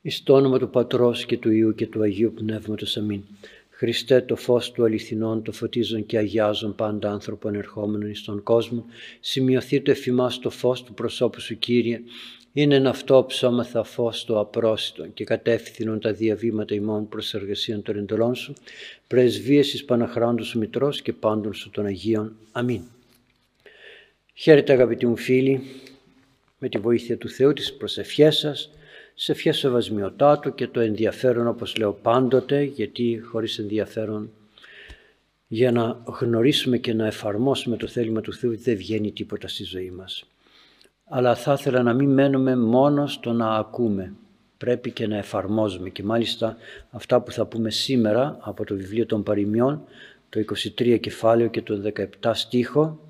Εις το όνομα του Πατρός και του Υιού και του Αγίου Πνεύματος. Αμήν. Χριστέ το φως του αληθινών, το φωτίζον και αγιάζον πάντα άνθρωπον ερχόμενον εις τον κόσμο. Σημειωθεί το εφημάς το φως του προσώπου σου Κύριε. Είναι ένα αυτό ψώμαθα φως το απρόσιτο και κατεύθυνον τα διαβήματα ημών προς εργασίαν των εντολών σου. Πρεσβείες εις Παναχράντου σου Μητρός και πάντων σου των Αγίων. Αμήν. Χαίρετε αγαπητοί μου φίλοι, με τη βοήθεια του Θεού τις προσευχές σας, σε φιά σεβασμιωτά και το ενδιαφέρον όπως λέω πάντοτε γιατί χωρίς ενδιαφέρον για να γνωρίσουμε και να εφαρμόσουμε το θέλημα του Θεού δεν βγαίνει τίποτα στη ζωή μας. Αλλά θα ήθελα να μην μένουμε μόνο στο να ακούμε. Πρέπει και να εφαρμόζουμε και μάλιστα αυτά που θα πούμε σήμερα από το βιβλίο των παροιμιών το 23 κεφάλαιο και το 17 στίχο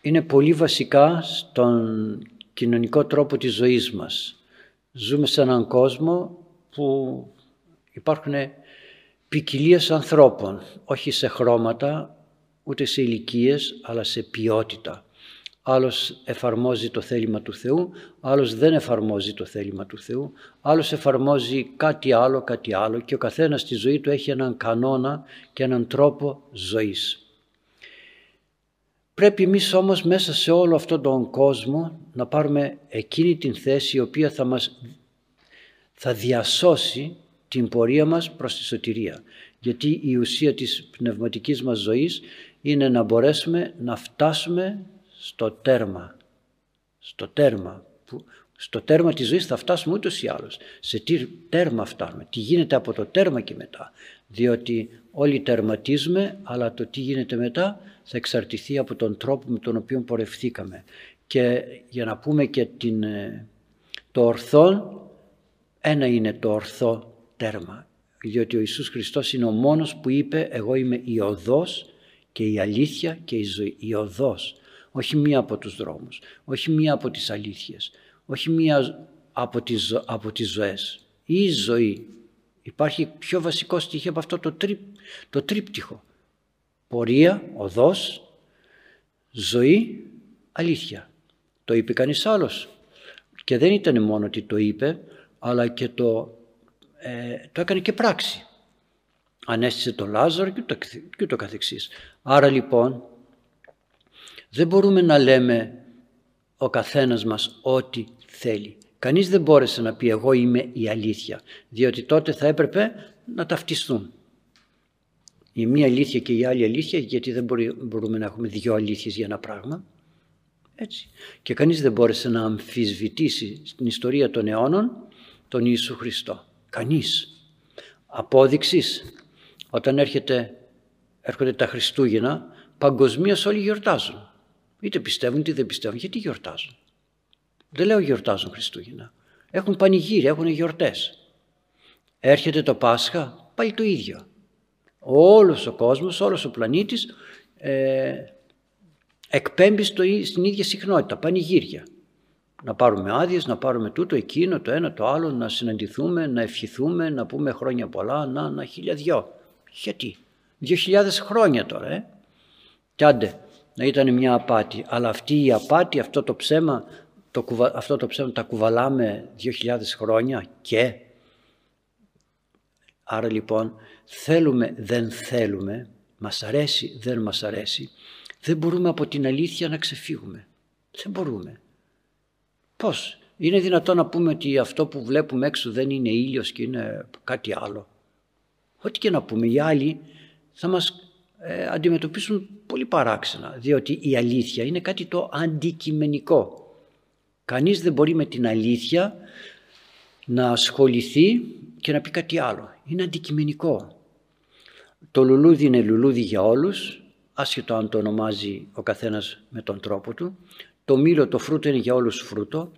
είναι πολύ βασικά στον κοινωνικό τρόπο της ζωής μας Ζούμε σε έναν κόσμο που υπάρχουν ποικιλίε ανθρώπων, όχι σε χρώματα, ούτε σε ηλικίες, αλλά σε ποιότητα. Άλλος εφαρμόζει το θέλημα του Θεού, άλλος δεν εφαρμόζει το θέλημα του Θεού, άλλος εφαρμόζει κάτι άλλο, κάτι άλλο και ο καθένας στη ζωή του έχει έναν κανόνα και έναν τρόπο ζωής. Πρέπει εμείς όμως μέσα σε όλο αυτόν τον κόσμο να πάρουμε εκείνη την θέση η οποία θα μας θα διασώσει την πορεία μας προς τη σωτηρία. Γιατί η ουσία της πνευματικής μας ζωής είναι να μπορέσουμε να φτάσουμε στο τέρμα. Στο τέρμα. Που, στο τέρμα της ζωής θα φτάσουμε ούτως ή άλλως. Σε τι τέρμα φτάνουμε. Τι γίνεται από το τέρμα και μετά. Διότι όλοι τερματίζουμε αλλά το τι γίνεται μετά θα εξαρτηθεί από τον τρόπο με τον οποίο πορευθήκαμε. Και για να πούμε και την, ε, το ορθόν, ένα είναι το ορθό τέρμα. Διότι ο Ιησούς Χριστός είναι ο μόνος που είπε «Εγώ είμαι η οδός και η αλήθεια και η ζωή». Η οδός, όχι μία από τους δρόμους, όχι μία από τις αλήθειες, όχι μία από τις, από τις ζωές. Η ζωή. Υπάρχει πιο βασικό στοιχείο από αυτό το, τρί, το τρίπτυχο πορεία, οδός, ζωή, αλήθεια. Το είπε κανείς άλλος. Και δεν ήταν μόνο ότι το είπε, αλλά και το, ε, το έκανε και πράξη. Ανέστησε τον Λάζαρο και το, και το καθεξής. Άρα λοιπόν δεν μπορούμε να λέμε ο καθένας μας ό,τι θέλει. Κανείς δεν μπόρεσε να πει εγώ είμαι η αλήθεια, διότι τότε θα έπρεπε να ταυτιστούν η μία αλήθεια και η άλλη αλήθεια γιατί δεν μπορούμε να έχουμε δύο αλήθειες για ένα πράγμα. Έτσι. Και κανείς δεν μπόρεσε να αμφισβητήσει στην ιστορία των αιώνων τον Ιησού Χριστό. Κανείς. Απόδειξης όταν έρχεται, έρχονται τα Χριστούγεννα παγκοσμίως όλοι γιορτάζουν. Είτε πιστεύουν είτε δεν πιστεύουν. Γιατί γιορτάζουν; Δεν λέω γιορτάζουν Χριστούγεννα. Έχουν πανηγύρια, έχουν γιορτές. Έρχεται το Πάσχα, πάλι το ίδιο όλος ο κόσμος, όλος ο πλανήτης ε, εκπέμπει στο, στην ίδια συχνότητα, πανηγύρια. Να πάρουμε άδειες, να πάρουμε τούτο, εκείνο, το ένα, το άλλο, να συναντηθούμε, να ευχηθούμε, να πούμε χρόνια πολλά, να, να χίλια δυο. Γιατί, δύο χιλιάδες χρόνια τώρα, ε. Κι άντε, να ήταν μια απάτη. Αλλά αυτή η απάτη, αυτό το ψέμα, το, αυτό το ψέμα τα κουβαλάμε δύο χιλιάδες χρόνια και Άρα λοιπόν θέλουμε, δεν θέλουμε, μας αρέσει, δεν μας αρέσει, δεν μπορούμε από την αλήθεια να ξεφύγουμε. Δεν μπορούμε. Πώς, είναι δυνατό να πούμε ότι αυτό που βλέπουμε έξω δεν είναι ήλιος και είναι κάτι άλλο; Ό,τι και να πούμε, οι άλλοι θα μας ε, αντιμετωπίσουν πολύ παράξενα, διότι η αλήθεια είναι κάτι το αντικειμενικό. Κανείς δεν μπορεί με την αλήθεια να ασχοληθεί και να πει κάτι άλλο. Είναι αντικειμενικό. Το λουλούδι είναι λουλούδι για όλους, άσχετο αν το ονομάζει ο καθένας με τον τρόπο του. Το μήλο, το φρούτο είναι για όλους φρούτο.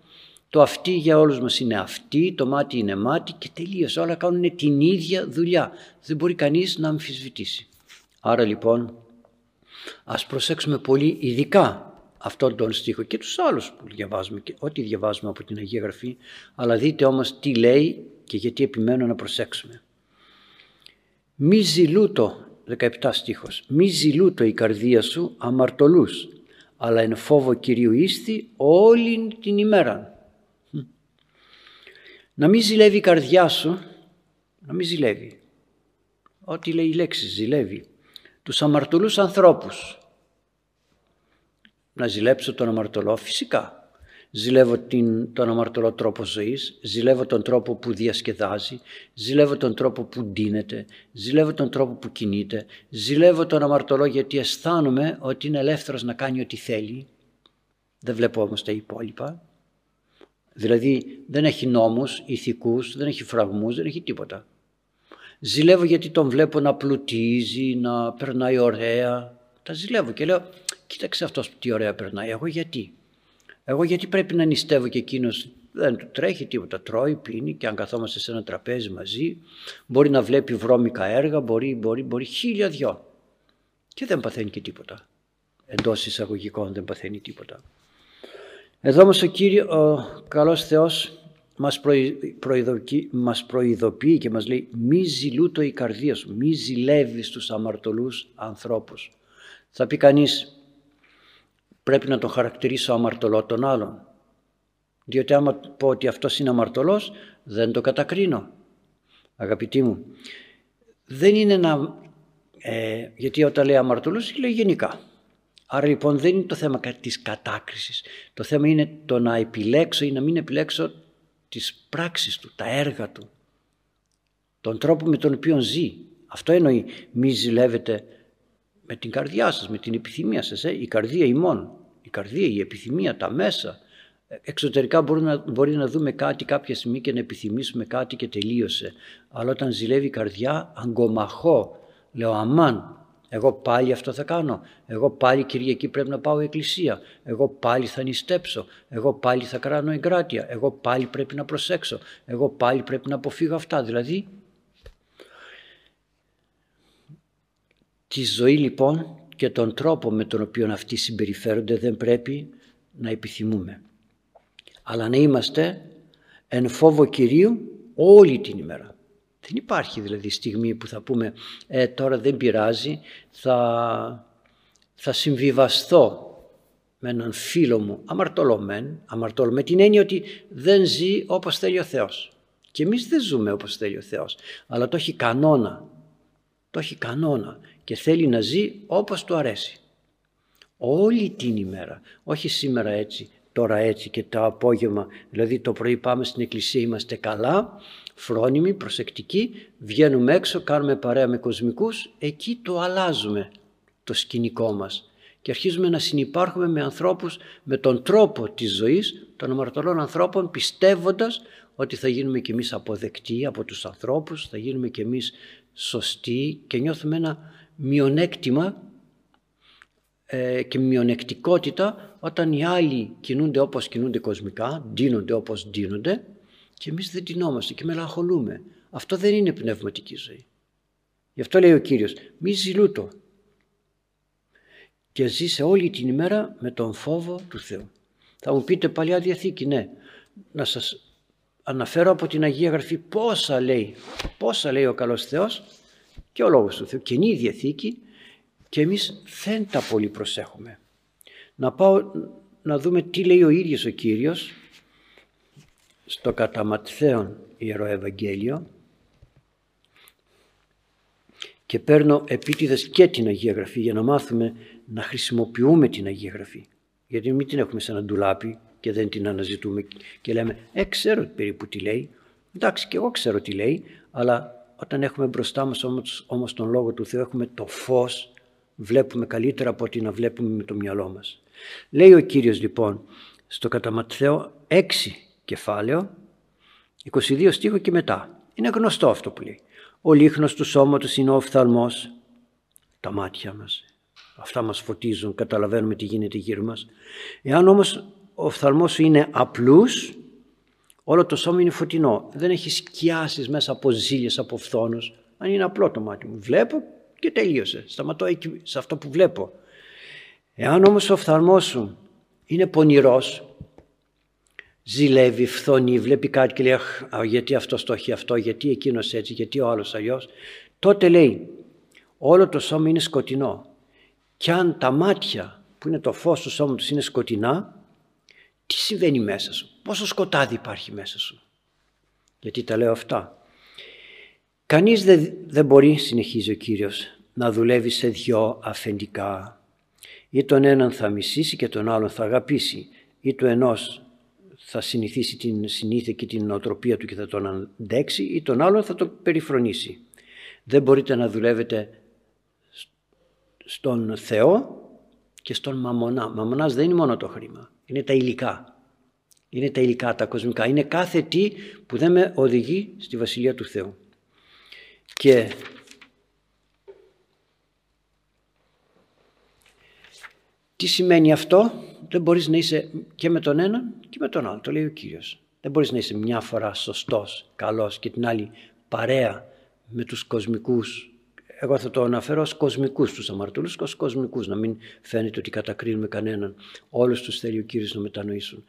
Το αυτή για όλους μας είναι αυτή, το μάτι είναι μάτι και τελείως όλα κάνουν την ίδια δουλειά. Δεν μπορεί κανείς να αμφισβητήσει. Άρα λοιπόν ας προσέξουμε πολύ ειδικά αυτόν τον στίχο και τους άλλους που διαβάζουμε και ό,τι διαβάζουμε από την Αγία Γραφή αλλά δείτε όμως τι λέει και γιατί επιμένω να προσέξουμε. Μη ζηλούτο, 17 στίχος, μη ζηλούτο η καρδία σου αμαρτωλούς, αλλά εν φόβο Κυρίου ίσθη όλη την ημέρα. Να μην ζηλεύει η καρδιά σου, να μην ζηλεύει. Ό,τι λέει η λέξη ζηλεύει. Τους αμαρτωλούς ανθρώπους. Να ζηλέψω τον αμαρτωλό φυσικά. Ζηλεύω την, τον αμαρτωλό τρόπο ζωής, ζηλεύω τον τρόπο που διασκεδάζει, ζηλεύω τον τρόπο που ντύνεται, ζηλεύω τον τρόπο που κινείται, ζηλεύω τον αμαρτωλό γιατί αισθάνομαι ότι είναι ελεύθερος να κάνει ό,τι θέλει. Δεν βλέπω όμως τα υπόλοιπα. Δηλαδή δεν έχει νόμους ηθικούς, δεν έχει φραγμούς, δεν έχει τίποτα. Ζηλεύω γιατί τον βλέπω να πλουτίζει, να περνάει ωραία. Τα ζηλεύω και λέω, κοίταξε αυτός τι ωραία περνάει, εγώ γιατί. Εγώ γιατί πρέπει να νηστεύω και εκείνος δεν του τρέχει τίποτα, τρώει, πίνει και αν καθόμαστε σε ένα τραπέζι μαζί μπορεί να βλέπει βρώμικα έργα, μπορεί, μπορεί, μπορεί χίλια δυο και δεν παθαίνει και τίποτα. Εντός εισαγωγικών δεν παθαίνει τίποτα. Εδώ όμως ο, Κύριο, ο καλός Θεός μας, προειδοποιεί, μας προειδοποιεί και μας λέει μη ζηλούτο η καρδία σου, μη ζηλεύεις τους αμαρτωλούς ανθρώπους. Θα πει κανείς πρέπει να τον χαρακτηρίσω αμαρτωλό των άλλων. Διότι άμα πω ότι αυτός είναι αμαρτωλός δεν το κατακρίνω. Αγαπητοί μου, δεν είναι να... Ε, γιατί όταν λέει αμαρτωλός λέει γενικά. Άρα λοιπόν δεν είναι το θέμα της κατάκρισης. Το θέμα είναι το να επιλέξω ή να μην επιλέξω τις πράξεις του, τα έργα του. Τον τρόπο με τον οποίο ζει. Αυτό εννοεί μη ζηλεύετε με την καρδιά σας, με την επιθυμία σας. Ε; Η καρδία ημών, η καρδία, η επιθυμία, τα μέσα. Εξωτερικά μπορεί να, μπορεί να δούμε κάτι κάποια στιγμή και να επιθυμήσουμε κάτι και τελείωσε. Αλλά όταν ζηλεύει η καρδιά, αγκομαχώ. Λέω αμάν, εγώ πάλι αυτό θα κάνω. Εγώ πάλι Κυριακή πρέπει να πάω εκκλησία. Εγώ πάλι θα νηστέψω. Εγώ πάλι θα κάνω εγκράτεια. Εγώ πάλι πρέπει να προσέξω. Εγώ πάλι πρέπει να αποφύγω αυτά. Δηλαδή, τη ζωή λοιπόν και τον τρόπο με τον οποίο αυτοί συμπεριφέρονται δεν πρέπει να επιθυμούμε. Αλλά να είμαστε εν φόβο Κυρίου όλη την ημέρα. Δεν υπάρχει δηλαδή στιγμή που θα πούμε ε, τώρα δεν πειράζει, θα, θα συμβιβαστώ με έναν φίλο μου αμαρτωλωμένο, αμαρτωλό με την έννοια ότι δεν ζει όπως θέλει ο Θεός. Και εμείς δεν ζούμε όπως θέλει ο Θεός, αλλά το έχει κανόνα. Το έχει κανόνα και θέλει να ζει όπως του αρέσει. Όλη την ημέρα, όχι σήμερα έτσι, τώρα έτσι και το απόγευμα, δηλαδή το πρωί πάμε στην εκκλησία είμαστε καλά, φρόνιμοι, προσεκτικοί, βγαίνουμε έξω, κάνουμε παρέα με κοσμικούς, εκεί το αλλάζουμε το σκηνικό μας και αρχίζουμε να συνεπάρχουμε με ανθρώπους με τον τρόπο της ζωής των αμαρτωλών ανθρώπων πιστεύοντας ότι θα γίνουμε κι εμείς αποδεκτοί από τους ανθρώπους, θα γίνουμε κι εμείς σωστοί και νιώθουμε ένα μειονέκτημα ε, και μειονεκτικότητα όταν οι άλλοι κινούνται όπως κινούνται κοσμικά, ντύνονται όπως ντύνονται και εμείς δεν ντυνόμαστε και μελαγχολούμε. Αυτό δεν είναι πνευματική ζωή. Γι' αυτό λέει ο Κύριος, μη ζηλούτο και ζήσε όλη την ημέρα με τον φόβο του Θεού. Θα μου πείτε Παλιά Διαθήκη, ναι, να σας αναφέρω από την Αγία Γραφή πόσα λέει, πόσα λέει ο καλός Θεός και ο Λόγος του Θεού, Καινή Διαθήκη και εμείς δεν τα πολύ προσέχουμε. Να πάω να δούμε τι λέει ο ίδιος ο Κύριος στο κατά Ματθαίον Ιερό Ευαγγέλιο και παίρνω επίτηδες και την Αγία Γραφή για να μάθουμε να χρησιμοποιούμε την Αγία Γραφή. Γιατί μην την έχουμε σαν ένα ντουλάπι και δεν την αναζητούμε και λέμε «Ε, ξέρω περίπου τι λέει». Εντάξει και εγώ ξέρω τι λέει, αλλά όταν έχουμε μπροστά μας όμως, όμως τον Λόγο του Θεού έχουμε το φως, βλέπουμε καλύτερα από ό,τι να βλέπουμε με το μυαλό μας. Λέει ο Κύριος λοιπόν στο κατά Ματθαίο 6 κεφάλαιο, 22 στίχο και μετά. Είναι γνωστό αυτό που λέει. Ο λίχνος του σώματος είναι ο οφθαλμός, τα μάτια μας. Αυτά μας φωτίζουν, καταλαβαίνουμε τι γίνεται γύρω μας. Εάν όμως ο οφθαλμός σου είναι απλούς, όλο το σώμα είναι φωτεινό. Δεν έχει σκιάσεις μέσα από ζήλιες, από φθόνους. Αν είναι απλό το μάτι μου. Βλέπω και τελείωσε. Σταματώ εκεί, σε αυτό που βλέπω. Εάν όμως ο οφθαλμός σου είναι πονηρός, ζηλεύει, φθονεί, βλέπει κάτι και λέει Αχ, γιατί αυτός το έχει αυτό, γιατί εκείνος έτσι, γιατί ο άλλος αλλιώς. Τότε λέει όλο το σώμα είναι σκοτεινό. Και αν τα μάτια που είναι το φως του σώματος είναι σκοτεινά, τι συμβαίνει μέσα σου, πόσο σκοτάδι υπάρχει μέσα σου. Γιατί τα λέω αυτά. Κανείς δεν, δεν μπορεί, συνεχίζει ο Κύριος, να δουλεύει σε δυο αφεντικά. Ή τον έναν θα μισήσει και τον άλλον θα αγαπήσει. Ή του ενός θα συνηθίσει την συνήθεια και την νοοτροπία του και θα τον αντέξει ή τον άλλον θα τον περιφρονήσει. Δεν μπορείτε να δουλεύετε στον Θεό και στον μαμονά. Μαμονάς δεν είναι μόνο το χρήμα, είναι τα υλικά. Είναι τα υλικά, τα κοσμικά. Είναι κάθε τι που δεν με οδηγεί στη Βασιλεία του Θεού. Και τι σημαίνει αυτό, δεν μπορείς να είσαι και με τον έναν και με τον άλλο, το λέει ο Κύριος. Δεν μπορείς να είσαι μια φορά σωστός, καλός και την άλλη παρέα με τους κοσμικούς εγώ θα το αναφέρω ως κοσμικούς τους αμαρτωλούς και ως κοσμικούς, να μην φαίνεται ότι κατακρίνουμε κανέναν. Όλους τους θέλει ο Κύριος να μετανοήσουν.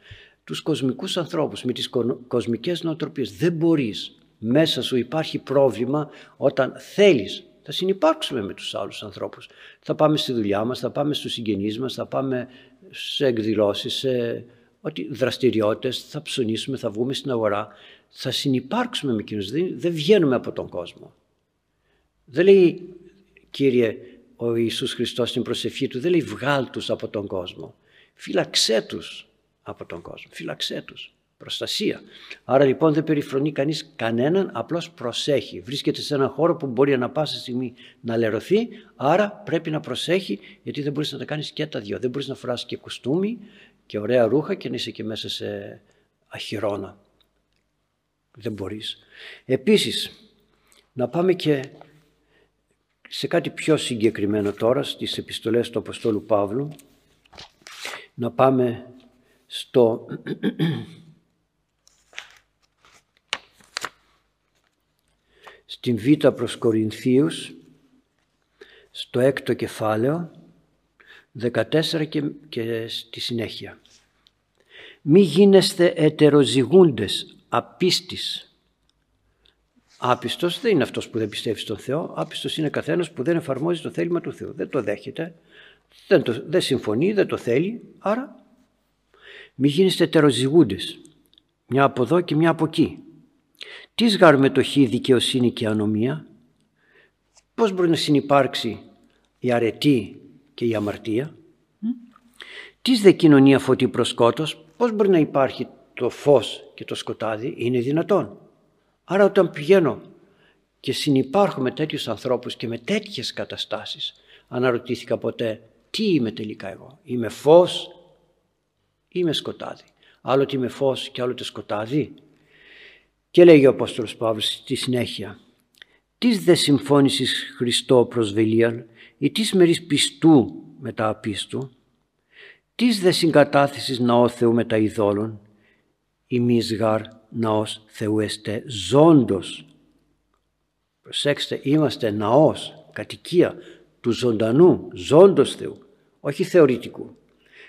Τους κοσμικούς ανθρώπους με τις κοσμικές νοοτροπίες. Δεν μπορείς. Μέσα σου υπάρχει πρόβλημα όταν θέλεις. Θα συνεπάρξουμε με τους άλλους ανθρώπους. Θα πάμε στη δουλειά μας, θα πάμε στους συγγενείς μας, θα πάμε σε εκδηλώσεις, σε ότι δραστηριότητες, θα ψωνίσουμε, θα βγούμε στην αγορά. Θα συνεπάρξουμε με εκείνους, δεν βγαίνουμε από τον κόσμο. Δεν λέει Κύριε ο Ιησούς Χριστός στην προσευχή του, δεν λέει βγάλ τους από τον κόσμο. Φύλαξέ τους από τον κόσμο, φύλαξέ τους. Προστασία. Άρα λοιπόν δεν περιφρονεί κανείς κανέναν, απλώς προσέχει. Βρίσκεται σε έναν χώρο που μπορεί ανα πάσα στιγμή να λερωθεί, άρα πρέπει να προσέχει γιατί δεν μπορείς να τα κάνεις και τα δυο. Δεν μπορείς να φοράς και κουστούμι και ωραία ρούχα και να είσαι και μέσα σε αχυρώνα. Δεν μπορείς. Επίσης, να πάμε και σε κάτι πιο συγκεκριμένο τώρα στις επιστολές του Αποστόλου Παύλου να πάμε στο στην Β' προς Κορινθίους στο έκτο κεφάλαιο 14 και, και στη συνέχεια. Μη γίνεστε ετεροζυγούντες απίστης Άπιστος δεν είναι αυτός που δεν πιστεύει στον Θεό, άπιστος είναι καθένας που δεν εφαρμόζει το θέλημα του Θεού. Δεν το δέχεται, δεν, το, δεν συμφωνεί, δεν το θέλει, άρα μη γίνεστε τεροζυγούντες, μια από εδώ και μια από εκεί. Τι σγάρ μετοχή, δικαιοσύνη και ανομία, πώς μπορεί να συνεπάρξει η αρετή και η αμαρτία, τι δε κοινωνία φωτή προσκότος, πώς μπορεί να υπάρχει το φως και το σκοτάδι, είναι δυνατόν. Άρα όταν πηγαίνω και συνυπάρχω με τέτοιους ανθρώπους και με τέτοιες καταστάσεις αναρωτήθηκα ποτέ τι είμαι τελικά εγώ; Είμαι φως ή είμαι σκοτάδι. Άλλο ότι είμαι φως και άλλο ότι σκοτάδι. Και λέγει ο Απόστολος Παύλος στη συνέχεια «Τις δε συμφώνησης Χριστό προσβελίαν ή τις μερίς πιστού με τα απίστου, τις δε συγκατάθεσης ναός Θεού με τα ειδόλων, ημείς γάρ ναός Θεού εστε ζώντος. Προσέξτε, είμαστε ναός, κατοικία του ζωντανού, ζώντος Θεού, όχι θεωρητικού.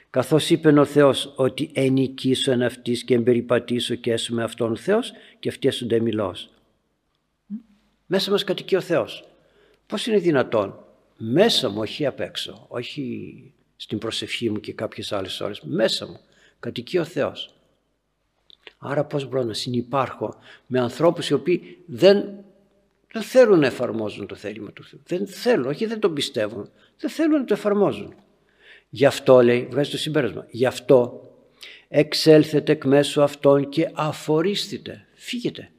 Καθώς είπε ο Θεός ότι ενικήσω εν αυτής και εμπεριπατήσω και έσουμε αυτόν ο Θεός και αυτοί έσονται μιλός. Μέσα μας κατοικεί ο Θεός. Πώς είναι δυνατόν μέσα μου, όχι απ' έξω, όχι στην προσευχή μου και κάποιες άλλες ώρες, μέσα μου κατοικεί ο Θεός. Άρα πώς μπορώ να συνυπάρχω με ανθρώπους οι οποίοι δεν, δεν θέλουν να εφαρμόζουν το θέλημα του Θεού. Δεν θέλουν, όχι δεν τον πιστεύουν, δεν θέλουν να το εφαρμόζουν. Γι' αυτό λέει, βγάζει το συμπέρασμα, γι' αυτό εξέλθετε εκ μέσω αυτών και αφορίστητε. Φύγετε.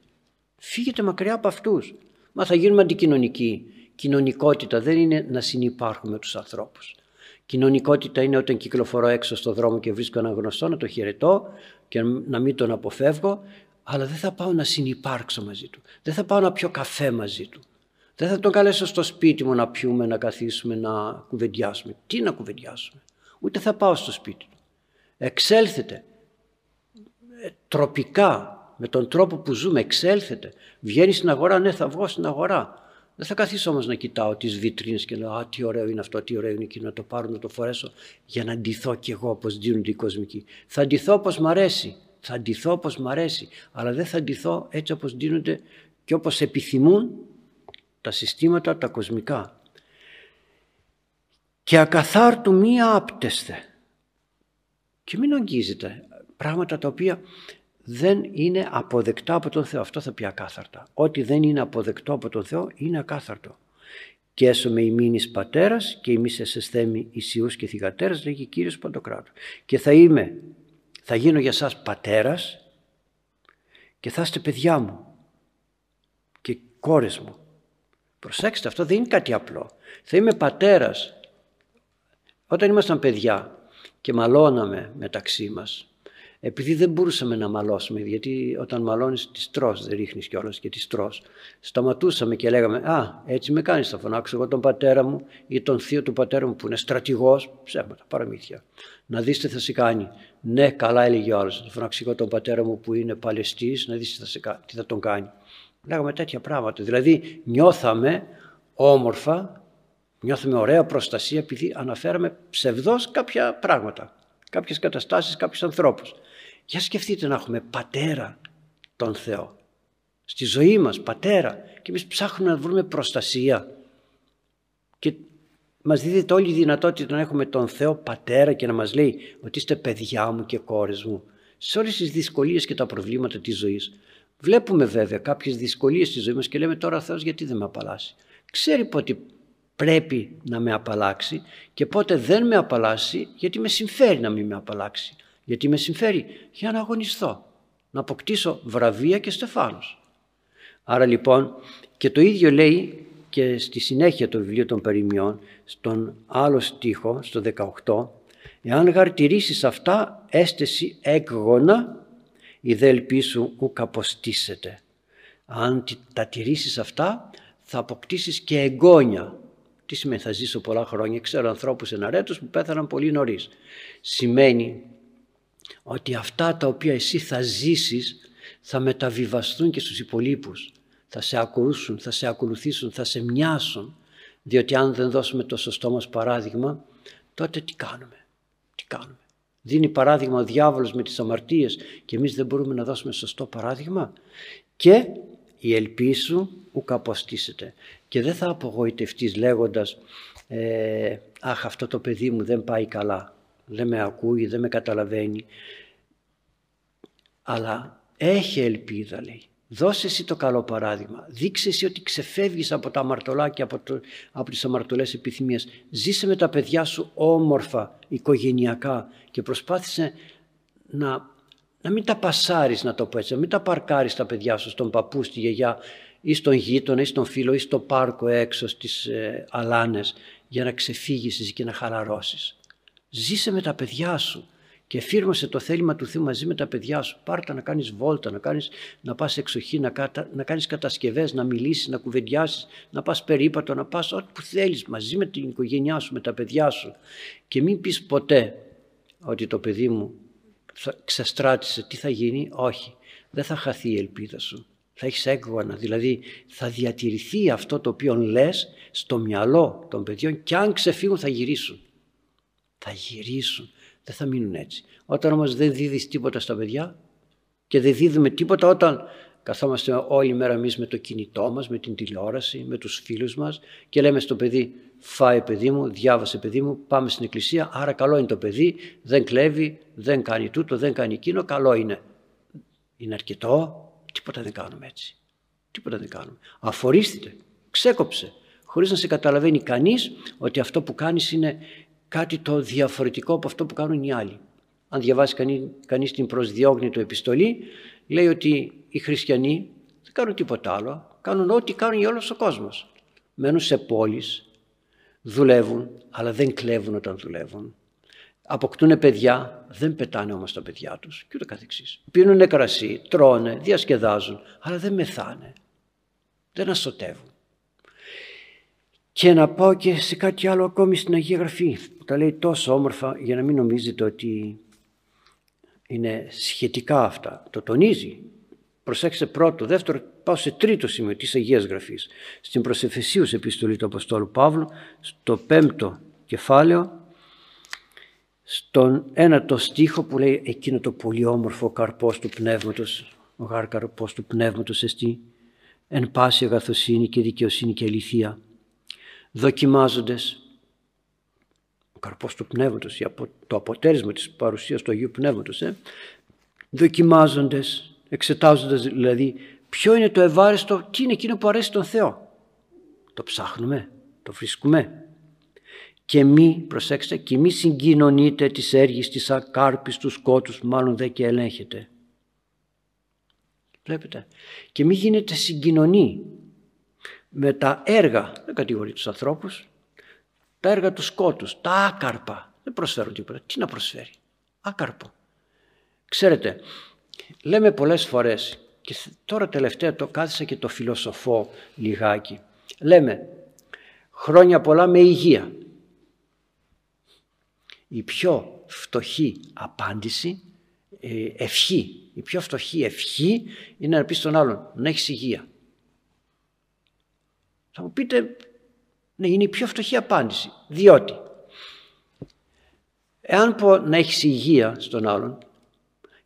Φύγετε μακριά από αυτούς. Μα θα γίνουμε αντικοινωνικοί. Κοινωνικότητα δεν είναι να συνυπάρχουμε τους ανθρώπους. Κοινωνικότητα είναι όταν κυκλοφορώ έξω στο δρόμο και βρίσκω έναν γνωστό να το χαιρετώ και να μην τον αποφεύγω, αλλά δεν θα πάω να συνυπάρξω μαζί του. Δεν θα πάω να πιω καφέ μαζί του. Δεν θα τον καλέσω στο σπίτι μου να πιούμε, να καθίσουμε, να κουβεντιάσουμε. Τι να κουβεντιάσουμε; Ούτε θα πάω στο σπίτι του. Εξέλθετε ε, τροπικά, με τον τρόπο που ζούμε, εξέλθετε. Βγαίνει στην αγορά, ναι θα βγω στην αγορά. Δεν θα καθίσω όμως να κοιτάω τις βιτρίνες και να λέω «Α, τι ωραίο είναι αυτό, τι ωραίο είναι εκείνο, να το πάρω, να το φορέσω» για να ντυθώ κι εγώ όπως ντύνονται οι κοσμικοί. Θα ντυθώ όπως μ' αρέσει, θα ντυθώ όπως μ' αρέσει, αλλά δεν θα ντυθώ έτσι όπως ντύνονται και όπως επιθυμούν τα συστήματα τα κοσμικά. Και ακαθάρτου μία άπτεστε. Και μην αγγίζετε πράγματα τα οποία δεν είναι αποδεκτά από τον Θεό. Αυτό θα πει ακάθαρτα. Ό,τι δεν είναι αποδεκτό από τον Θεό είναι ακάθαρτο. Και έσωμε ημίνης πατέρας και ημείς εσεσθέμι ισιούς και θυγατέρας λέγει Κύριος Παντοκράτου. Και θα είμαι, θα γίνω για σας πατέρας και θα είστε παιδιά μου και κόρες μου. Προσέξτε αυτό δεν είναι κάτι απλό. Θα είμαι πατέρας. Όταν ήμασταν παιδιά και μαλώναμε μεταξύ μας επειδή δεν μπορούσαμε να μαλώσουμε, γιατί όταν μαλώνεις τις τρως, δεν ρίχνεις κιόλας και τις τρως. Σταματούσαμε και λέγαμε «Α, έτσι με κάνεις, θα φωνάξω εγώ τον πατέρα μου ή τον θείο του πατέρα μου που είναι στρατηγός». Ψέματα, παραμύθια. Να δεις τι θα σε κάνει. Ναι, καλά έλεγε ο άλλος. Θα φωνάξω εγώ τον πατέρα μου που είναι παλαιστής, να δεις τι θα, σε, τι θα τον κάνει. Λέγαμε τέτοια πράγματα. Δηλαδή νιώθαμε όμορφα, νιώθαμε ωραία προστασία επειδή αναφέραμε ψευδός κάποια πράγματα, κάποιες καταστάσεις, κάποιους ανθρώπους. Για σκεφτείτε να έχουμε πατέρα τον Θεό. Στη ζωή μας πατέρα και εμείς ψάχνουμε να βρούμε προστασία. Και μας δίδεται όλη η δυνατότητα να έχουμε τον Θεό πατέρα και να μας λέει ότι είστε παιδιά μου και κόρες μου. Σε όλες τις δυσκολίες και τα προβλήματα της ζωής. Βλέπουμε βέβαια κάποιες δυσκολίες στη ζωή μας και λέμε τώρα Θεός γιατί δεν με απαλλάσσει; Ξέρει πότε πρέπει να με απαλλάξει και πότε δεν με απαλλάσσει γιατί με συμφέρει να μην με απαλλάξει γιατί με συμφέρει για να αγωνιστώ, να αποκτήσω βραβεία και στεφάνους. Άρα λοιπόν και το ίδιο λέει και στη συνέχεια το βιβλίο των περιμιών, στον άλλο στίχο, στο 18, «Εάν γαρτηρήσεις αυτά, έστεση έκγωνα, η δε ελπίσου ουκ αποστήσετε». Αν τα τηρήσεις αυτά, θα αποκτήσεις και εγγόνια. Τι σημαίνει θα ζήσω πολλά χρόνια. Ξέρω ανθρώπους εναρέτους που πέθαναν πολύ νωρίς. Σημαίνει ότι αυτά τα οποία εσύ θα ζήσεις θα μεταβιβαστούν και στους υπολείπους. Θα σε ακούσουν, θα σε ακολουθήσουν, θα σε μοιάσουν. Διότι αν δεν δώσουμε το σωστό μας παράδειγμα, τότε τι κάνουμε; Τι κάνουμε; Δίνει παράδειγμα ο διάβολος με τις αμαρτίες και εμείς δεν μπορούμε να δώσουμε σωστό παράδειγμα. Και η ελπίσου ουκ αποστήσεται. Και δεν θα απογοητευτείς λέγοντας ε, «Αχ αυτό το παιδί μου δεν πάει καλά» δεν με ακούει, δεν με καταλαβαίνει. Αλλά έχει ελπίδα λέει. Δώσε εσύ το καλό παράδειγμα. Δείξε εσύ ότι ξεφεύγεις από τα αμαρτωλά και από, το, από τις αμαρτωλές επιθυμίες. Ζήσε με τα παιδιά σου όμορφα, οικογενειακά και προσπάθησε να, να μην τα πασάρεις να το πω έτσι, να μην τα παρκάρεις τα παιδιά σου στον παππού, στη γιαγιά ή στον γείτονα ή στον φίλο ή στο πάρκο έξω στις ε, αλάνες για να ξεφύγεις εσύ και να χαλαρώσεις. Ζήσε με τα παιδιά σου και φύρμασε το θέλημα του Θεού μαζί με τα παιδιά σου. Πάρτα να κάνεις βόλτα, να, κάνεις, να πας εξοχή, να, κατα, να κάνεις κατασκευές, να μιλήσεις, να κουβεντιάσεις, να πας περίπατο, να πας ό,τι που θέλεις μαζί με την οικογένειά σου, με τα παιδιά σου. Και μην πεις ποτέ ότι το παιδί μου ξεστράτησε, τι θα γίνει; Όχι, δεν θα χαθεί η ελπίδα σου. Θα έχεις έγκωνα, δηλαδή θα διατηρηθεί αυτό το οποίο λες στο μυαλό των παιδιών και αν ξεφύγουν θα γυρίσουν θα γυρίσουν, δεν θα μείνουν έτσι. Όταν όμως δεν δίδεις τίποτα στα παιδιά και δεν δίδουμε τίποτα όταν καθόμαστε όλη μέρα εμείς με το κινητό μας, με την τηλεόραση, με τους φίλους μας και λέμε στο παιδί φάει παιδί μου, διάβασε παιδί μου, πάμε στην εκκλησία, άρα καλό είναι το παιδί, δεν κλέβει, δεν κάνει τούτο, δεν κάνει εκείνο, καλό είναι. Είναι αρκετό, τίποτα δεν κάνουμε έτσι. Τίποτα δεν κάνουμε. Αφορίστηκε, ξέκοψε, χωρίς να σε καταλαβαίνει κανείς ότι αυτό που κάνεις είναι κάτι το διαφορετικό από αυτό που κάνουν οι άλλοι. Αν διαβάσει κανεί, κανείς την προσδιόγνητο επιστολή, λέει ότι οι χριστιανοί δεν κάνουν τίποτα άλλο, κάνουν ό,τι κάνουν όλος ο κόσμος. Μένουν σε πόλεις, δουλεύουν, αλλά δεν κλέβουν όταν δουλεύουν. Αποκτούν παιδιά, δεν πετάνε όμως τα παιδιά τους και ούτε καθεξής. Πίνουν κρασί, τρώνε, διασκεδάζουν, αλλά δεν μεθάνε. Δεν αστοτεύουν. Και να πάω και σε κάτι άλλο ακόμη στην Αγία Γραφή που τα λέει τόσο όμορφα για να μην νομίζετε ότι είναι σχετικά αυτά. Το τονίζει. Προσέξτε πρώτο, δεύτερο, πάω σε τρίτο σημείο της Αγίας Γραφής. Στην προσεφεσίους επιστολή του Αποστόλου Παύλου, στο πέμπτο κεφάλαιο, στον ένατο στίχο που λέει εκείνο το πολύ όμορφο καρπός του πνεύματος, ο γάρ καρπός του πνεύματος εστί, εν πάση αγαθοσύνη και δικαιοσύνη και αληθεία δοκιμάζοντες ο καρπός του πνεύματος, το αποτέλεσμα της παρουσίας του Αγίου Πνεύματος, ε, δοκιμάζοντες εξετάζοντας δηλαδή ποιο είναι το ευάρεστο, τι είναι εκείνο που αρέσει τον Θεό. Το ψάχνουμε, το βρίσκουμε. Και μη, προσέξτε, και μη συγκοινωνείτε τις έργης της ακάρπης τους σκότους, μάλλον δεν και ελέγχετε. Βλέπετε. Και μη γίνεται συγκοινωνή με τα έργα, δεν κατηγορεί τους ανθρώπους, τα έργα του σκότους, τα άκαρπα. Δεν προσφέρουν τίποτα. Τι να προσφέρει; Άκαρπο. Ξέρετε, λέμε πολλές φορές και τώρα τελευταία το κάθισα και το φιλοσοφώ λιγάκι. Λέμε χρόνια πολλά με υγεία. Η πιο φτωχή απάντηση, ε, ευχή, η πιο φτωχή ευχή είναι να πεις στον άλλον να έχεις υγεία. Θα μου πείτε, ναι είναι η πιο φτωχή απάντηση, διότι εάν πω να έχεις υγεία στον άλλον